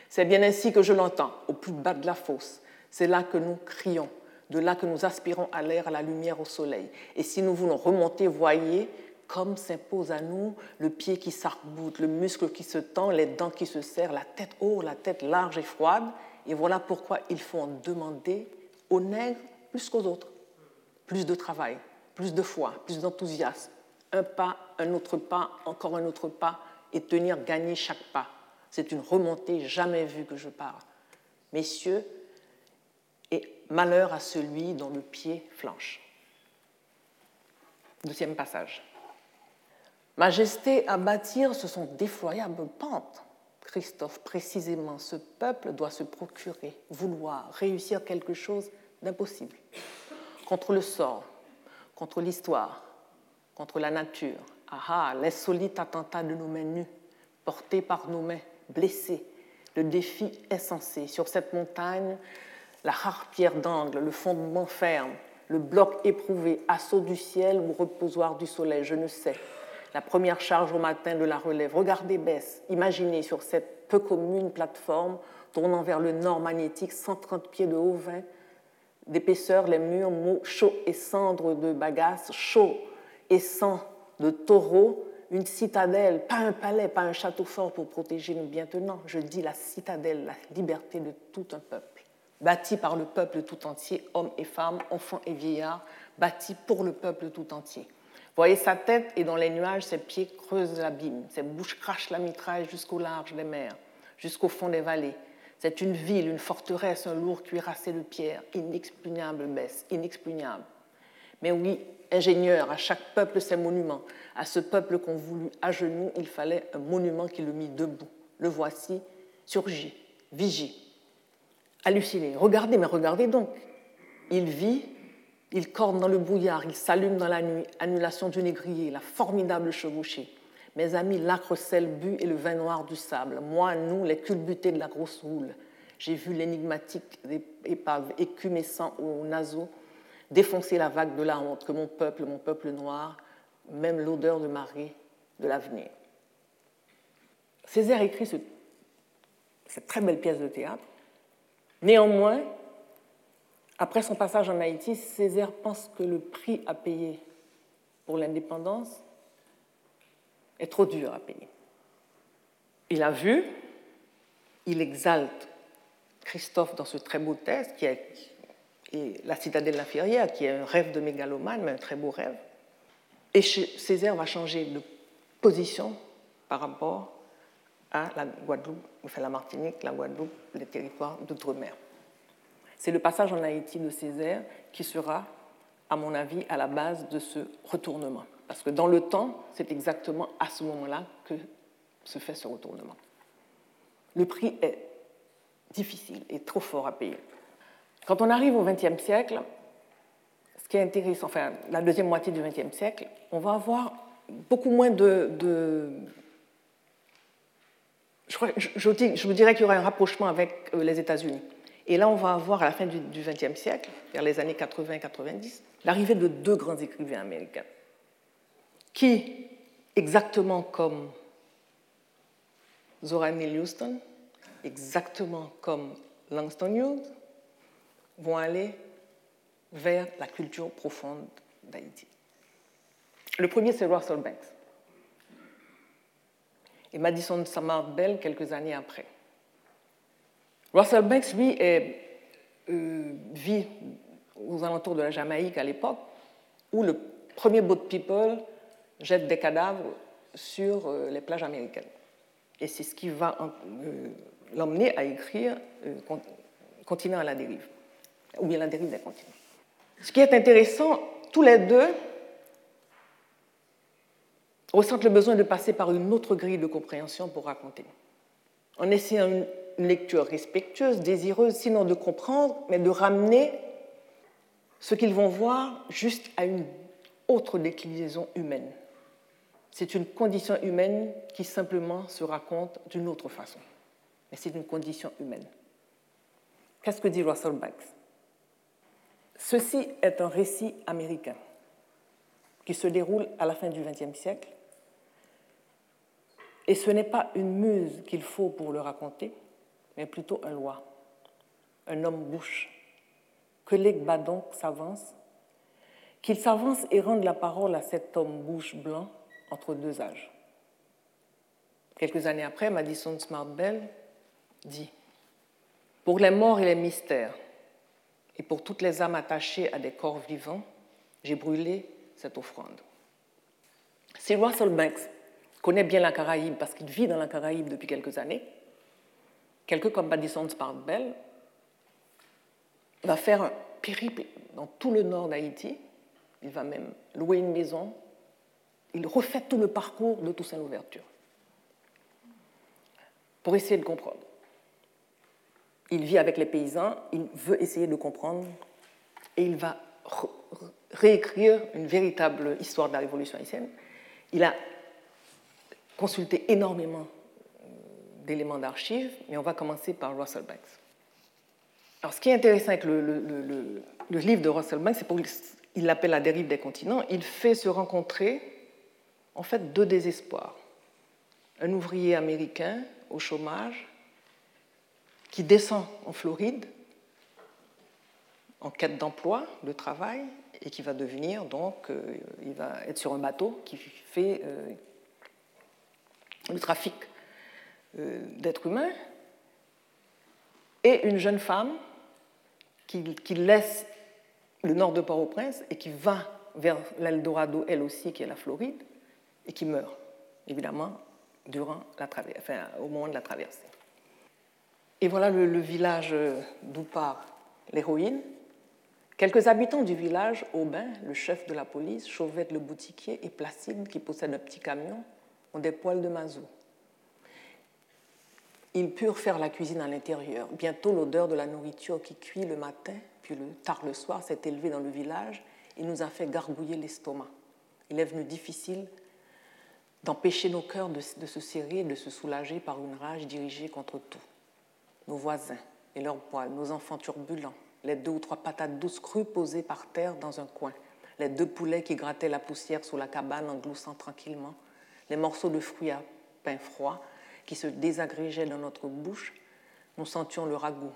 c'est bien ainsi que je l'entends, au plus bas de la fosse. C'est là que nous crions, de là que nous aspirons à l'air, à la lumière, au soleil. Et si nous voulons remonter, voyez, comme s'impose à nous le pied qui s'arc-boute, le muscle qui se tend, les dents qui se serrent, la tête haute, la tête large et froide. Et voilà pourquoi il faut en demander aux nègres plus qu'aux autres. Plus de travail, plus de foi, plus d'enthousiasme. Un pas, un autre pas, encore un autre pas, et tenir gagner chaque pas. C'est une remontée jamais vue que je parle. Messieurs, et malheur à celui dont le pied flanche. Deuxième passage. Majesté à bâtir, ce sont d'effroyables pentes. Christophe, précisément, ce peuple doit se procurer, vouloir, réussir quelque chose d'impossible. Contre le sort, contre l'histoire, contre la nature. Ah ah, l'insolite attentat de nos mains nues, porté par nos mains, blessées, le défi insensé. Sur cette montagne, la rare pierre d'angle, le fondement ferme, le bloc éprouvé, assaut du ciel ou reposoir du soleil, je ne sais la première charge au matin de la relève. Regardez baisse, imaginez sur cette peu commune plateforme tournant vers le nord magnétique, 130 pieds de haut, 20 d'épaisseur, les murs chauds et cendres de bagasse, chauds et sang de taureaux, une citadelle, pas un palais, pas un château fort pour protéger nos bien tenants, je dis la citadelle, la liberté de tout un peuple, bâtie par le peuple tout entier, hommes et femmes, enfants et vieillards, bâtie pour le peuple tout entier voyez sa tête et dans les nuages, ses pieds creusent l'abîme, ses bouches crachent la mitraille jusqu'au large des mers, jusqu'au fond des vallées. C'est une ville, une forteresse, un lourd cuirassé de pierre, inexpugnable baisse, inexpugnable. Mais oui, ingénieur, à chaque peuple ses monuments. À ce peuple qu'on voulut à genoux, il fallait un monument qui le mit debout. Le voici, surgit, vigie. Halluciné. Regardez, mais regardez donc. Il vit Il corne dans le brouillard, il s'allume dans la nuit, annulation du négrier, la formidable chevauchée. Mes amis, l'acre sel bu et le vin noir du sable. Moi, nous, les culbutés de la grosse roule. J'ai vu l'énigmatique épave écumescent aux naseaux défoncer la vague de la honte que mon peuple, mon peuple noir, même l'odeur de marée de l'avenir. Césaire écrit cette très belle pièce de théâtre. Néanmoins, après son passage en Haïti, Césaire pense que le prix à payer pour l'indépendance est trop dur à payer. Il a vu, il exalte Christophe dans ce très beau texte qui est, La citadelle inférieure, qui est un rêve de mégalomane, mais un très beau rêve. Et Césaire va changer de position par rapport à la Guadeloupe, enfin la Martinique, la Guadeloupe, les territoires d'outre-mer. C'est le passage en Haïti de Césaire qui sera, à mon avis, à la base de ce retournement. Parce que dans le temps, c'est exactement à ce moment-là que se fait ce retournement. Le prix est difficile et trop fort à payer. Quand on arrive au XXe siècle, ce qui est intéressant, enfin la deuxième moitié du XXe siècle, on va avoir beaucoup moins de, je, je, dirais qu'il y aura un rapprochement avec euh, les États-Unis. Et là, on va avoir, à la fin du XXe siècle, vers les années 80-90, l'arrivée de deux grands écrivains américains, qui, exactement comme Zora Neale Houston, exactement comme Langston Hughes, vont aller vers la culture profonde d'Haïti. Le premier, c'est Russell Banks. Et Madison Samard Bell quelques années après. Russell Banks, lui, euh, vit aux alentours de la Jamaïque à l'époque, où le premier boat people jette des cadavres sur euh, les plages américaines. Et c'est ce qui va euh, l'emmener à écrire Continent à la dérive, ou bien la dérive des continents. Ce qui est intéressant, tous les deux ressentent le besoin de passer par une autre grille de compréhension pour raconter. En essayant une lecture respectueuse, désireuse, sinon de comprendre, mais de ramener ce qu'ils vont voir juste à une autre déclinaison humaine. C'est une condition humaine qui simplement se raconte d'une autre façon. Mais c'est une condition humaine. Qu'est-ce que dit Russell Banks? Ceci est un récit américain qui se déroule à la fin du XXe siècle. Et ce n'est pas une muse qu'il faut pour le raconter, mais plutôt un loi, un homme bouche. Que l'Egba donc s'avance, qu'il s'avance et rende la parole à cet homme bouche blanc entre deux âges. Quelques années après, Madison Smart Bell dit Pour les morts et les mystères, et pour toutes les âmes attachées à des corps vivants, j'ai brûlé cette offrande. Si Russell Banks connaît bien la Caraïbe parce qu'il vit dans la Caraïbe depuis quelques années, quelqu'un comme Madison Bell va faire un périple dans tout le nord d'Haïti. Il va même louer une maison. Il refait tout le parcours de Toussaint Louverture pour essayer de comprendre. Il vit avec les paysans, il veut essayer de comprendre et il va réécrire une véritable histoire de la révolution haïtienne. Il a consulté énormément d'éléments d'archives, mais on va commencer par Russell Banks. Alors, ce qui est intéressant avec le, livre de Russell Banks, c'est qu'il l'appelle La dérive des continents. Il fait se rencontrer, en fait, deux désespoirs. Un ouvrier américain au chômage qui descend en Floride en quête d'emploi, de travail, et qui va devenir donc, euh, il va être sur un bateau qui fait euh, le trafic euh, d'êtres humains, et une jeune femme qui, laisse le nord de Port-au-Prince et qui va vers l'Eldorado, elle aussi, qui est la Floride, et qui meurt, évidemment, durant la au moment de la traversée. Et voilà le, village d'où part l'héroïne. Quelques habitants du village, Aubin, le chef de la police, Chauvette le boutiquier et Placide, qui possède un petit camion, ont des poils de mazout. Ils purent faire la cuisine à l'intérieur. Bientôt, l'odeur de la nourriture qui cuit le matin, puis le tard le soir, s'est élevée dans le village et nous a fait gargouiller l'estomac. Il est venu difficile d'empêcher nos cœurs de, se serrer et de se soulager par une rage dirigée contre tout. Nos voisins et leurs poils, nos enfants turbulents, les deux ou trois patates douces crues posées par terre dans un coin, les deux poulets qui grattaient la poussière sous la cabane en gloussant tranquillement, les morceaux de fruits à pain froid qui se désagrégeaient dans notre bouche, nous sentions le ragoût,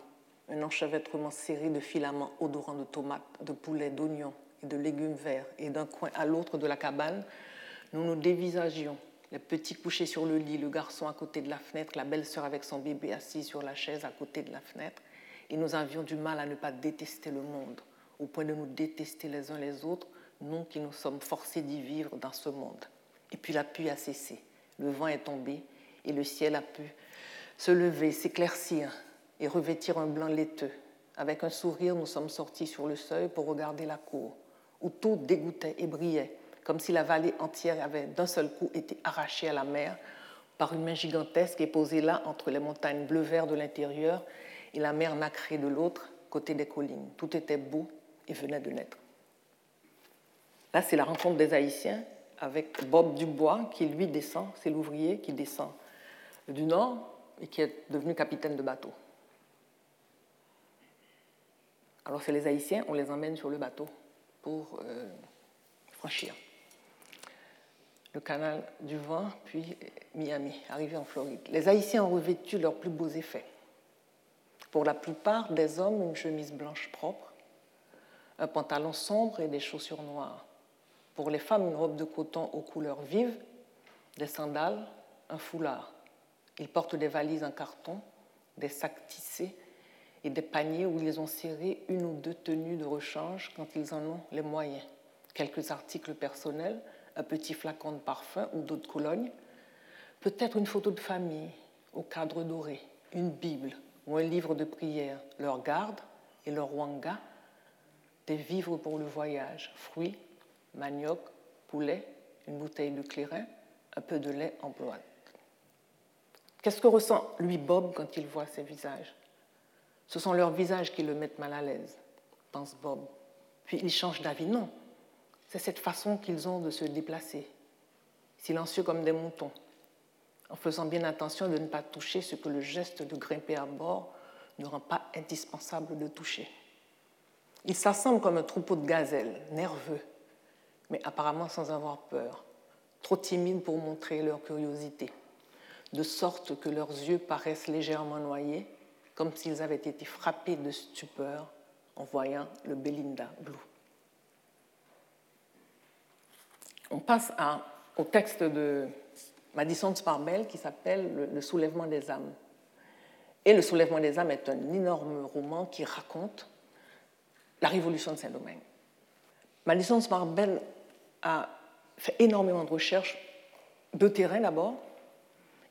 un enchevêtrement serré de filaments odorants de tomates, de poulets, d'oignons et de légumes verts, et d'un coin à l'autre de la cabane, nous nous dévisagions, les petits couchés sur le lit, le garçon à côté de la fenêtre, la belle-sœur avec son bébé assis sur la chaise à côté de la fenêtre, et nous avions du mal à ne pas détester le monde, au point de nous détester les uns les autres, nous qui nous sommes forcés d'y vivre dans ce monde. Et puis la pluie a cessé, le vent est tombé, et le ciel a pu se lever, s'éclaircir et revêtir un blanc laiteux. Avec un sourire, nous sommes sortis sur le seuil pour regarder la cour, où tout dégoûtait et brillait, comme si la vallée entière avait d'un seul coup été arrachée à la mer par une main gigantesque et posée là entre les montagnes bleu-vert de l'intérieur et la mer nacrée de l'autre côté des collines. Tout était beau et venait de naître. Là, c'est la rencontre des Haïtiens avec Bob Dubois qui lui descend, c'est l'ouvrier qui descend du nord et qui est devenu capitaine de bateau. Alors c'est les Haïtiens, on les emmène sur le bateau pour euh, franchir le canal du vent, puis Miami, arrivé en Floride. Les Haïtiens ont revêtu leurs plus beaux effets. Pour la plupart des hommes, une chemise blanche propre, un pantalon sombre et des chaussures noires. Pour les femmes, une robe de coton aux couleurs vives, des sandales, un foulard. Ils portent des valises en carton, des sacs tissés et des paniers où ils ont serré une ou deux tenues de rechange quand ils en ont les moyens. Quelques articles personnels, un petit flacon de parfum ou d'autres colognes, peut-être une photo de famille au cadre doré, une Bible ou un livre de prière, leur garde et leur wanga, des vivres pour le voyage, fruits, manioc, poulet, une bouteille de clairin, un peu de lait en boîte. Qu'est-ce que ressent lui Bob quand il voit ces visages? Ce sont leurs visages qui le mettent mal à l'aise, pense Bob. Puis il change d'avis. Non, c'est cette façon qu'ils ont de se déplacer, silencieux comme des moutons, en faisant bien attention de ne pas toucher ce que le geste de grimper à bord ne rend pas indispensable de toucher. Ils s'assemblent comme un troupeau de gazelles, nerveux, mais apparemment sans avoir peur, trop timides pour montrer leur curiosité, de sorte que leurs yeux paraissent légèrement noyés, comme s'ils avaient été frappés de stupeur en voyant le Belinda Blue. On passe au texte de Madison Sparbel qui s'appelle Le soulèvement des âmes. Et le soulèvement des âmes est un énorme roman qui raconte la révolution de Saint-Domingue. Madison Sparbel a fait énormément de recherches de terrain d'abord,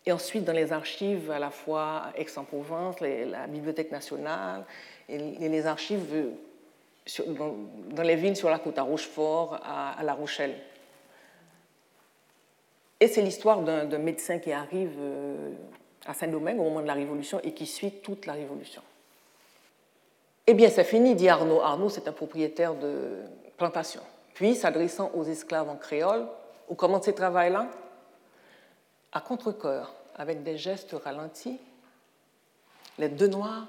et ensuite dans les archives à la fois Aix-en-Provence, la Bibliothèque nationale, et les archives dans, les villes sur la côte à Rochefort, à, La Rochelle. Et c'est l'histoire d'un médecin qui arrive euh, à Saint-Domingue au moment de la Révolution et qui suit toute la Révolution. Eh bien, c'est fini, dit Arnaud. Arnaud, c'est un propriétaire de plantation. Puis, s'adressant aux esclaves en créole, où commence ce travail-là À contre-coeur, avec des gestes ralentis, les deux noirs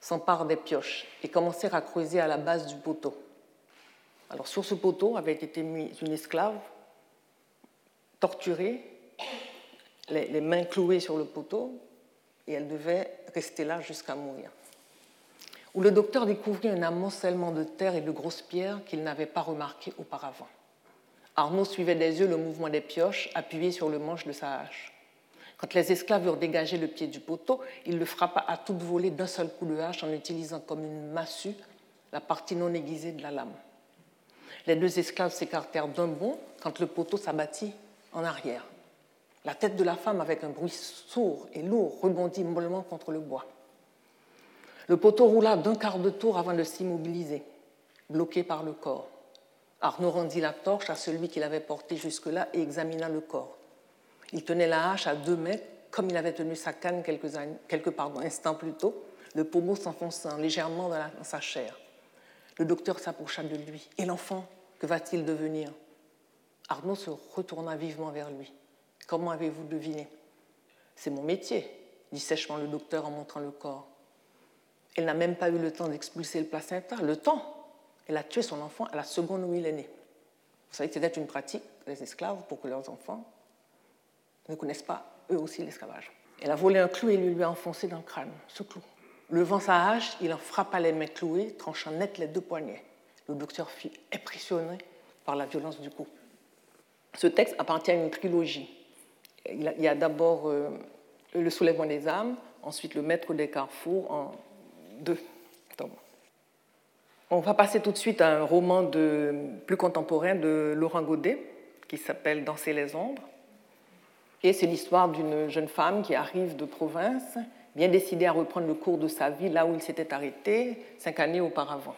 s'emparent des pioches et commencèrent à creuser à la base du poteau. Alors, sur ce poteau avait été mise une esclave torturée, les mains clouées sur le poteau, et elle devait rester là jusqu'à mourir où le docteur découvrit un amoncellement de terre et de grosses pierres qu'il n'avait pas remarqué auparavant. Arnaud suivait des yeux le mouvement des pioches appuyées sur le manche de sa hache. Quand les esclaves eurent dégagé le pied du poteau, il le frappa à toute volée d'un seul coup de hache en utilisant comme une massue la partie non aiguisée de la lame. Les deux esclaves s'écartèrent d'un bond quand le poteau s'abattit en arrière. La tête de la femme, avec un bruit sourd et lourd, rebondit mollement contre le bois. Le poteau roula d'un quart de tour avant de s'immobiliser, bloqué par le corps. Arnaud rendit la torche à celui qui l'avait porté jusque-là et examina le corps. Il tenait la hache à deux mètres comme il avait tenu sa canne quelques, instants plus tôt, le pommeau s'enfonçant légèrement dans sa chair. Le docteur s'approcha de lui. Et l'enfant, que va-t-il devenir? Arnaud se retourna vivement vers lui. Comment avez-vous deviné? C'est mon métier, dit sèchement le docteur en montrant le corps. Elle n'a même pas eu le temps d'expulser le placenta. Le temps Elle a tué son enfant à la seconde où il est né. Vous savez que c'était une pratique des esclaves pour que leurs enfants ne connaissent pas eux aussi l'esclavage. Elle a volé un clou et lui a enfoncé dans le crâne, ce clou. Levant sa hache, il en frappa les mains clouées, tranchant net les deux poignets. Le docteur fut impressionné par la violence du coup. Ce texte appartient à une trilogie. Il y a d'abord euh, Le soulèvement des âmes, ensuite Le maître des carrefours en deux tomes. On va passer tout de suite à un roman plus contemporain de Laurent Godet qui s'appelle Danser les ombres. Et c'est l'histoire d'une jeune femme qui arrive de province, bien décidée à reprendre le cours de sa vie là où il s'était arrêté cinq années auparavant.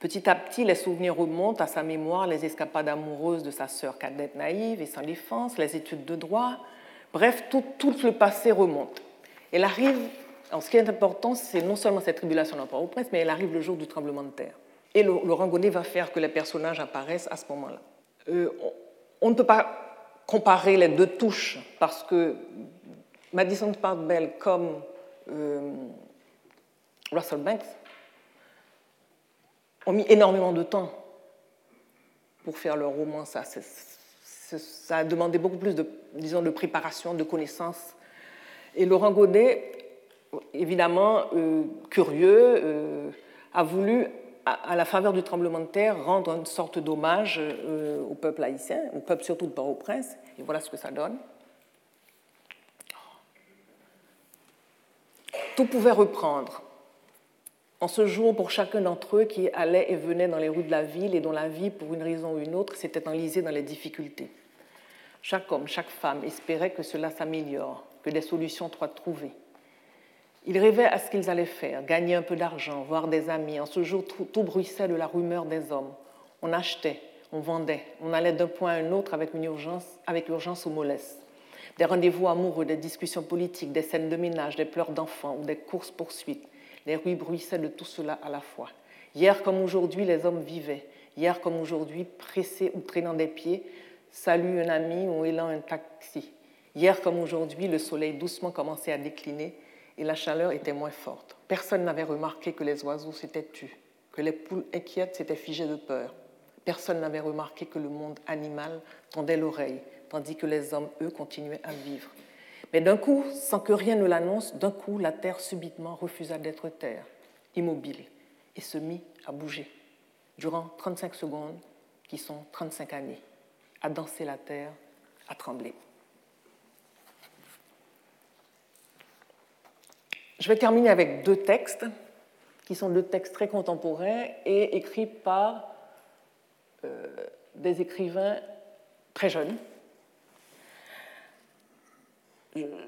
Petit à petit, les souvenirs remontent à sa mémoire les escapades amoureuses de sa sœur cadette naïve et sans défense, les études de droit. Bref, tout, le passé remonte. Elle arrive, alors ce qui est important, c'est non seulement cette tribulation dans au prince, mais elle arrive le jour du tremblement de terre. Et Laurent Gonnet va faire que les personnages apparaissent à ce moment-là. Euh, on, ne peut pas comparer les deux touches parce que Madison Park Bell comme euh, Russell Banks ont mis énormément de temps pour faire leur roman. Ça, ça a demandé beaucoup plus de, disons, de préparation, de connaissances. Et Laurent Godet, évidemment, euh, curieux, euh, a voulu, à, la faveur du tremblement de terre, rendre une sorte d'hommage euh, au peuple haïtien, au peuple surtout de Port-au-Prince. Et voilà ce que ça donne. Tout pouvait reprendre en ce jour pour chacun d'entre eux qui allait et venait dans les rues de la ville et dont la vie, pour une raison ou une autre, s'était enlisée dans les difficultés. Chaque homme, chaque femme espérait que cela s'améliore, que des solutions soient trouvées. Ils rêvaient à ce qu'ils allaient faire, gagner un peu d'argent, voir des amis. En ce jour, tout bruissait de la rumeur des hommes. On achetait, on vendait, on allait d'un point à un autre avec une urgence, avec urgence ou mollesse. Des rendez-vous amoureux, des discussions politiques, des scènes de ménage, des pleurs d'enfants ou des courses-poursuites les rues bruissaient de tout cela à la fois. Hier comme aujourd'hui, les hommes vivaient. Hier comme aujourd'hui, pressés ou traînant des pieds, salut un ami ou élan un taxi. Hier comme aujourd'hui, le soleil doucement commençait à décliner et la chaleur était moins forte. Personne n'avait remarqué que les oiseaux s'étaient tus, que les poules inquiètes s'étaient figées de peur. Personne n'avait remarqué que le monde animal tendait l'oreille, tandis que les hommes, eux, continuaient à vivre. Mais d'un coup, sans que rien ne l'annonce, d'un coup, la Terre subitement refusa d'être Terre, immobile, et se mit à bouger. Durant 35 secondes, qui sont 35 années, à danser la Terre, à trembler. Je vais terminer avec deux textes, qui sont deux textes très contemporains et écrits par euh, des écrivains très jeunes,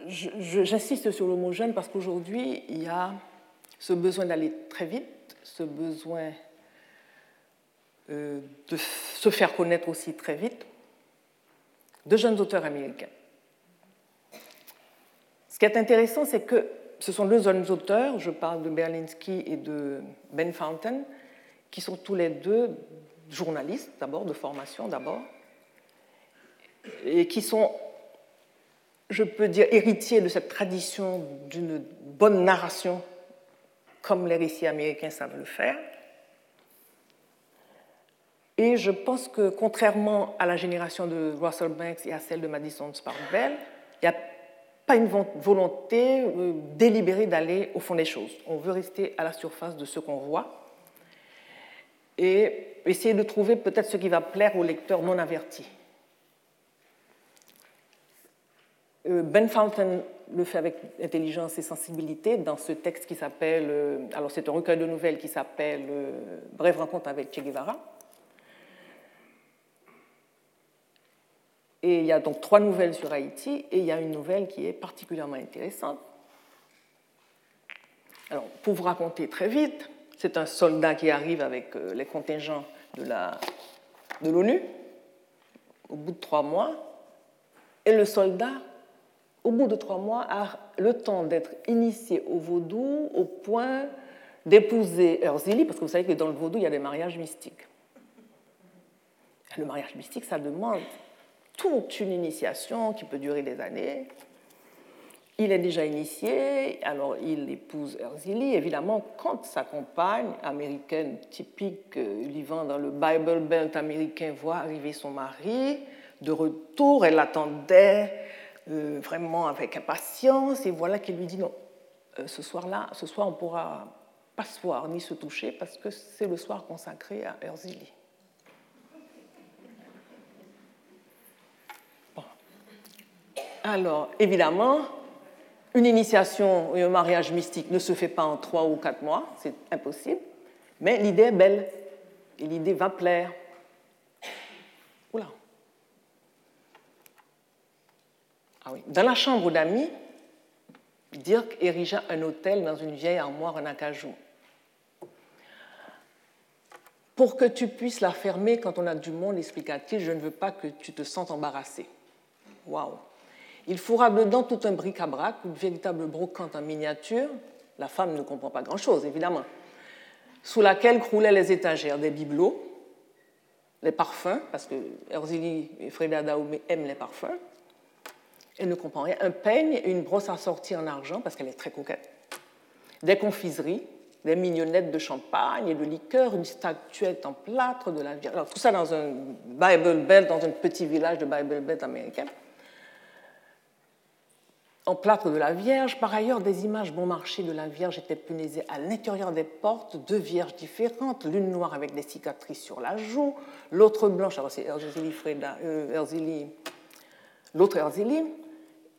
j'insiste sur le mot jeune parce qu'aujourd'hui, il y a ce besoin d'aller très vite, ce besoin euh, de se faire connaître aussi très vite, de jeunes auteurs américains. Ce qui est intéressant, c'est que ce sont deux jeunes auteurs, je parle de Berlinski et de Ben Fountain, qui sont tous les deux journalistes d'abord, de formation d'abord, et qui sont je peux dire, héritier de cette tradition d'une bonne narration, comme les récits américains savent le faire. Et je pense que, contrairement à la génération de Russell Banks et à celle de Madison Bell, il n'y a pas une volonté euh, délibérée d'aller au fond des choses. On veut rester à la surface de ce qu'on voit et essayer de trouver peut-être ce qui va plaire aux lecteurs non avertis. Euh, ben Fountain le fait avec intelligence et sensibilité dans ce texte qui s'appelle, euh, alors c'est un recueil de nouvelles qui s'appelle euh, Brève rencontre avec Che Guevara. Et il y a donc trois nouvelles sur Haïti et il y a une nouvelle qui est particulièrement intéressante. Alors, pour vous raconter très vite, c'est un soldat qui arrive avec les contingents de l'ONU de au bout de trois mois, et le soldat au bout de trois mois, a le temps d'être initié au vaudou au point d'épouser Erzili, parce que vous savez que dans le vaudou, il y a des mariages mystiques. Le mariage mystique, ça demande toute une initiation qui peut durer des années. Il est déjà initié, alors il épouse Erzili. Évidemment, quand sa compagne américaine typique euh, vivant dans le Bible Belt américain voit arriver son mari, de retour, elle l'attendait euh, vraiment avec impatience, et voilà qu'il lui dit non, euh, ce soir-là, ce soir on pourra pas se voir ni se toucher parce que c'est le soir consacré à Erzili. Alors, évidemment, une initiation et un mariage mystique ne se fait pas en trois ou quatre mois, c'est impossible, mais l'idée est belle et l'idée va plaire. Ah. Dans la chambre d'amis, Dirk érigea un hôtel dans une vieille armoire en acajou. Pour que tu puisses la fermer quand on a du monde, expliqua-t-il, je ne veux pas que tu te sentes embarrassé. Waouh! Il fourra dedans tout un bric-à-brac, une véritable brocante en miniature. La femme ne comprend pas grand-chose, évidemment. Sous laquelle croulaient les étagères, des bibelots, les parfums, parce que Erzili et Freda Daoumé aiment les parfums. Elle ne comprend rien. Un peigne et une brosse assortie en argent, parce qu'elle est très coquette. Des confiseries, des mignonnettes de champagne et de liqueur, une statuette en plâtre de la Vierge. Alors, tout ça dans un Bible Belt, dans un petit village de Bible Belt américain en plâtre de la Vierge. Par ailleurs, des images bon marché de la Vierge étaient punaisées à l'intérieur des portes, deux Vierges différentes, l'une noire avec des cicatrices sur la joue, l'autre blanche, alors c'est Erzili Freda, euh, l'autre Erzili,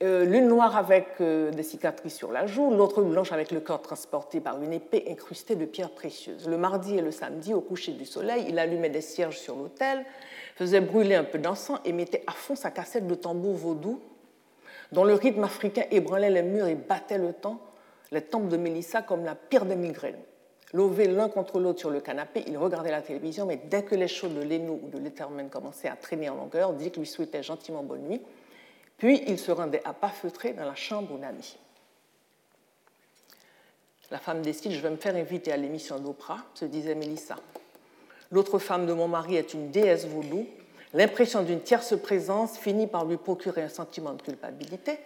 euh, l'une noire avec euh, des cicatrices sur la joue, l'autre blanche avec le corps transporté par une épée incrustée de pierres précieuses. Le mardi et le samedi, au coucher du soleil, il allumait des cierges sur l'autel, faisait brûler un peu d'encens et mettait à fond sa cassette de tambour vaudou dont le rythme africain ébranlait les murs et battait le temps, les tempes de Mélissa comme la pire des migraines. Lové l'un contre l'autre sur le canapé, il regardait la télévision, mais dès que les shows de Leno ou de Letterman commençaient à traîner en longueur, Dick lui souhaitait gentiment bonne nuit, puis il se rendait à pas feutré dans la chambre d'Annie. La femme décide, je vais me faire inviter à l'émission d'Oprah, se disait Mélissa. L'autre femme de mon mari est une déesse vaudou, L'impression d'une tierce présence finit par lui procurer un sentiment de culpabilité,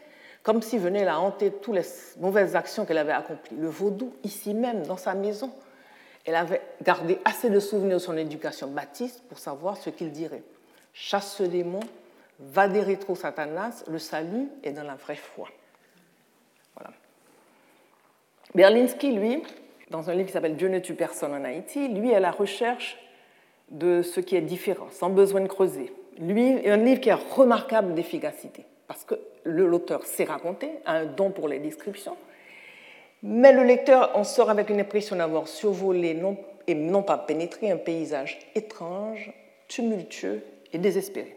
comme si venait la hanter toutes les mauvaises actions qu'elle avait accomplies. Le vaudou, ici même, dans sa maison, elle avait gardé assez de souvenirs de son éducation baptiste pour savoir ce qu'il dirait. Chasse ce démon, va des rétro Satanas, le salut est dans la vraie foi. Voilà. Berlinski, lui, dans un livre qui s'appelle Dieu ne tue personne en Haïti, lui, est à la recherche de ce qui est différent, sans besoin de creuser. Lui, un livre qui est remarquable d'efficacité, parce que l'auteur sait raconter, a un don pour les descriptions, mais le lecteur en sort avec une impression d'avoir survolé non, et non pas pénétré un paysage étrange, tumultueux et désespéré.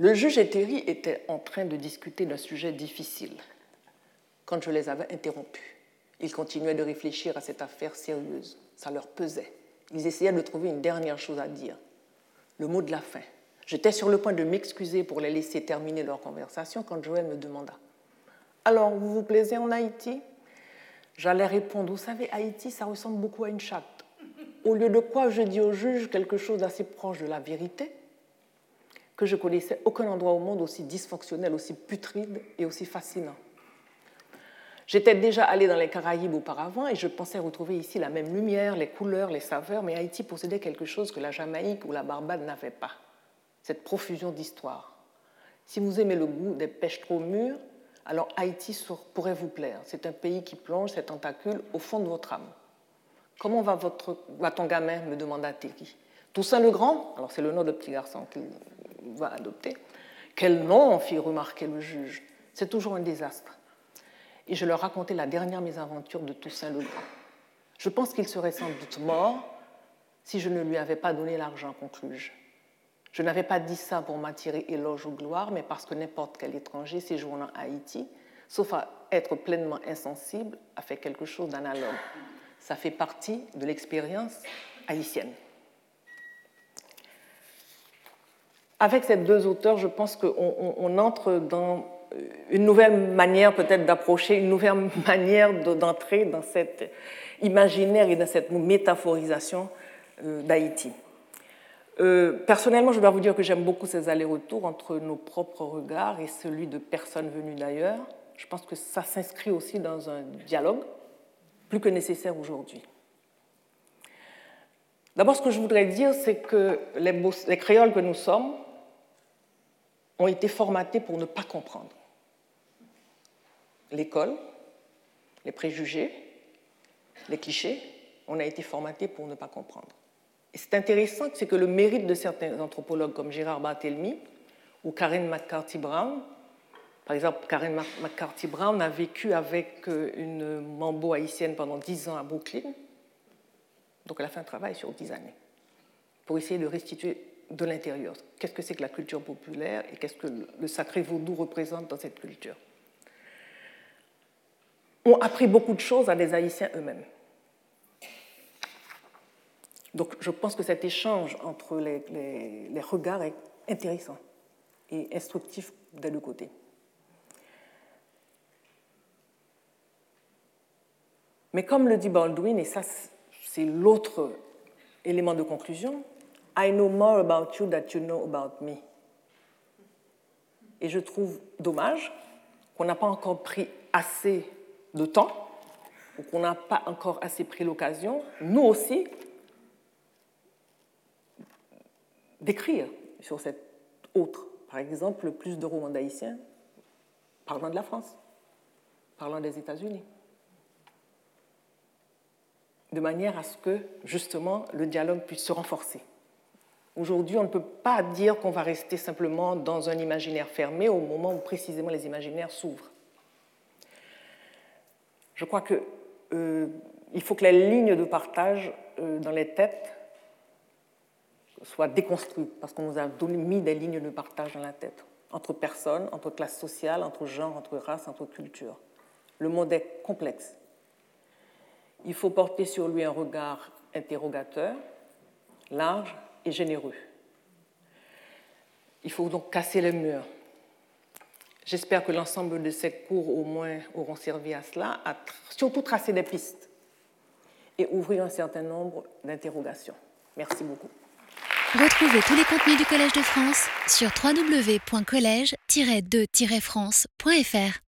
Le juge et Terry étaient en train de discuter d'un sujet difficile quand je les avais interrompus. Ils continuaient de réfléchir à cette affaire sérieuse. Ça leur pesait. Ils essayaient de trouver une dernière chose à dire. Le mot de la fin. J'étais sur le point de m'excuser pour les laisser terminer leur conversation quand Joël me demanda Alors, vous vous plaisez en Haïti? J'allais répondre Vous savez, Haïti, ça ressemble beaucoup à une chatte. Au lieu de quoi, je dis au juge quelque chose d'assez proche de la vérité, que je connaissais aucun endroit au monde aussi dysfonctionnel, aussi putride et aussi fascinant. J'étais déjà allé dans les Caraïbes auparavant et je pensais retrouver ici la même lumière, les couleurs, les saveurs, mais Haïti possédait quelque chose que la Jamaïque ou la Barbade n'avaient pas, cette profusion d'histoire. Si vous aimez le goût des pêches trop mûres, alors Haïti pourrait vous plaire. C'est un pays qui plonge ses tentacules au fond de votre âme. Comment va, votre, va ton gamin me demanda Terry. Toussaint le Grand, alors c'est le nom de petit garçon qu'il va adopter. Quel nom fit remarquer le juge? C'est toujours un désastre et je leur racontais la dernière mésaventure de Toussaint le. Je pense qu'il serait sans doute mort si je ne lui avais pas donné l'argent, conclus-je. Je n'avais pas dit ça pour m'attirer éloge ou gloire, mais parce que n'importe quel étranger séjournant à Haïti, sauf à être pleinement insensible, a fait quelque chose d'analogue. Ça fait partie de l'expérience haïtienne. Avec ces deux auteurs, je pense qu'on entre dans une nouvelle manière peut-être d'approcher, une nouvelle manière d'entrer dans cet imaginaire et dans cette métaphorisation euh, d'Haïti. Euh, personnellement, je dois vous dire que j'aime beaucoup ces allers-retours entre nos propres regards et celui de personnes venues d'ailleurs. Je pense que ça s'inscrit aussi dans un dialogue plus que nécessaire aujourd'hui. D'abord, ce que je voudrais dire, c'est que les, les créoles que nous sommes ont été formatés pour ne pas comprendre. L'école, les préjugés, les clichés, on a été formatés pour ne pas comprendre. Et c'est intéressant, c'est que le mérite de certains anthropologues comme Gérard Barthelmy ou Karen McCarthy-Brown, par exemple, Karen McCarthy-Brown a vécu avec euh, une mambo haïtienne pendant dix ans à Brooklyn, donc elle a fait un travail sur dix années pour essayer de restituer de l'intérieur. Qu'est-ce que c'est que la culture populaire et qu'est-ce que le sacré vaudou représente dans cette culture? Ont appris beaucoup de choses à des Haïtiens eux-mêmes. Donc je pense que cet échange entre les, regards est intéressant et instructif des deux côtés. Mais comme le dit Baldwin, et ça c'est l'autre élément de conclusion, I know more about you than you know about me. Et je trouve dommage qu'on n'a pas encore pris assez de temps, ou qu'on n'a pas encore assez pris l'occasion, nous aussi, d'écrire sur cette autre. Par exemple, plus de romans d'haïtiens parlant de la France, parlant des États-Unis. De manière à ce que, justement, le dialogue puisse se renforcer. Aujourd'hui, on ne peut pas dire qu'on va rester simplement dans un imaginaire fermé au moment où précisément les imaginaires s'ouvrent. Je crois qu'il euh, faut que la ligne de partage euh, dans les têtes soit déconstruite, parce qu'on nous a mis des lignes de partage dans la tête, entre personnes, entre classes sociales, entre genres, entre races, entre cultures. Le monde est complexe. Il faut porter sur lui un regard interrogateur, large et généreux. Il faut donc casser les murs, J'espère que l'ensemble de ces cours au moins auront servi à cela, à surtout tracer des pistes et ouvrir un certain nombre d'interrogations. Merci beaucoup. Retrouvez tous les contenus du Collège de France sur www.colège-2-france.fr.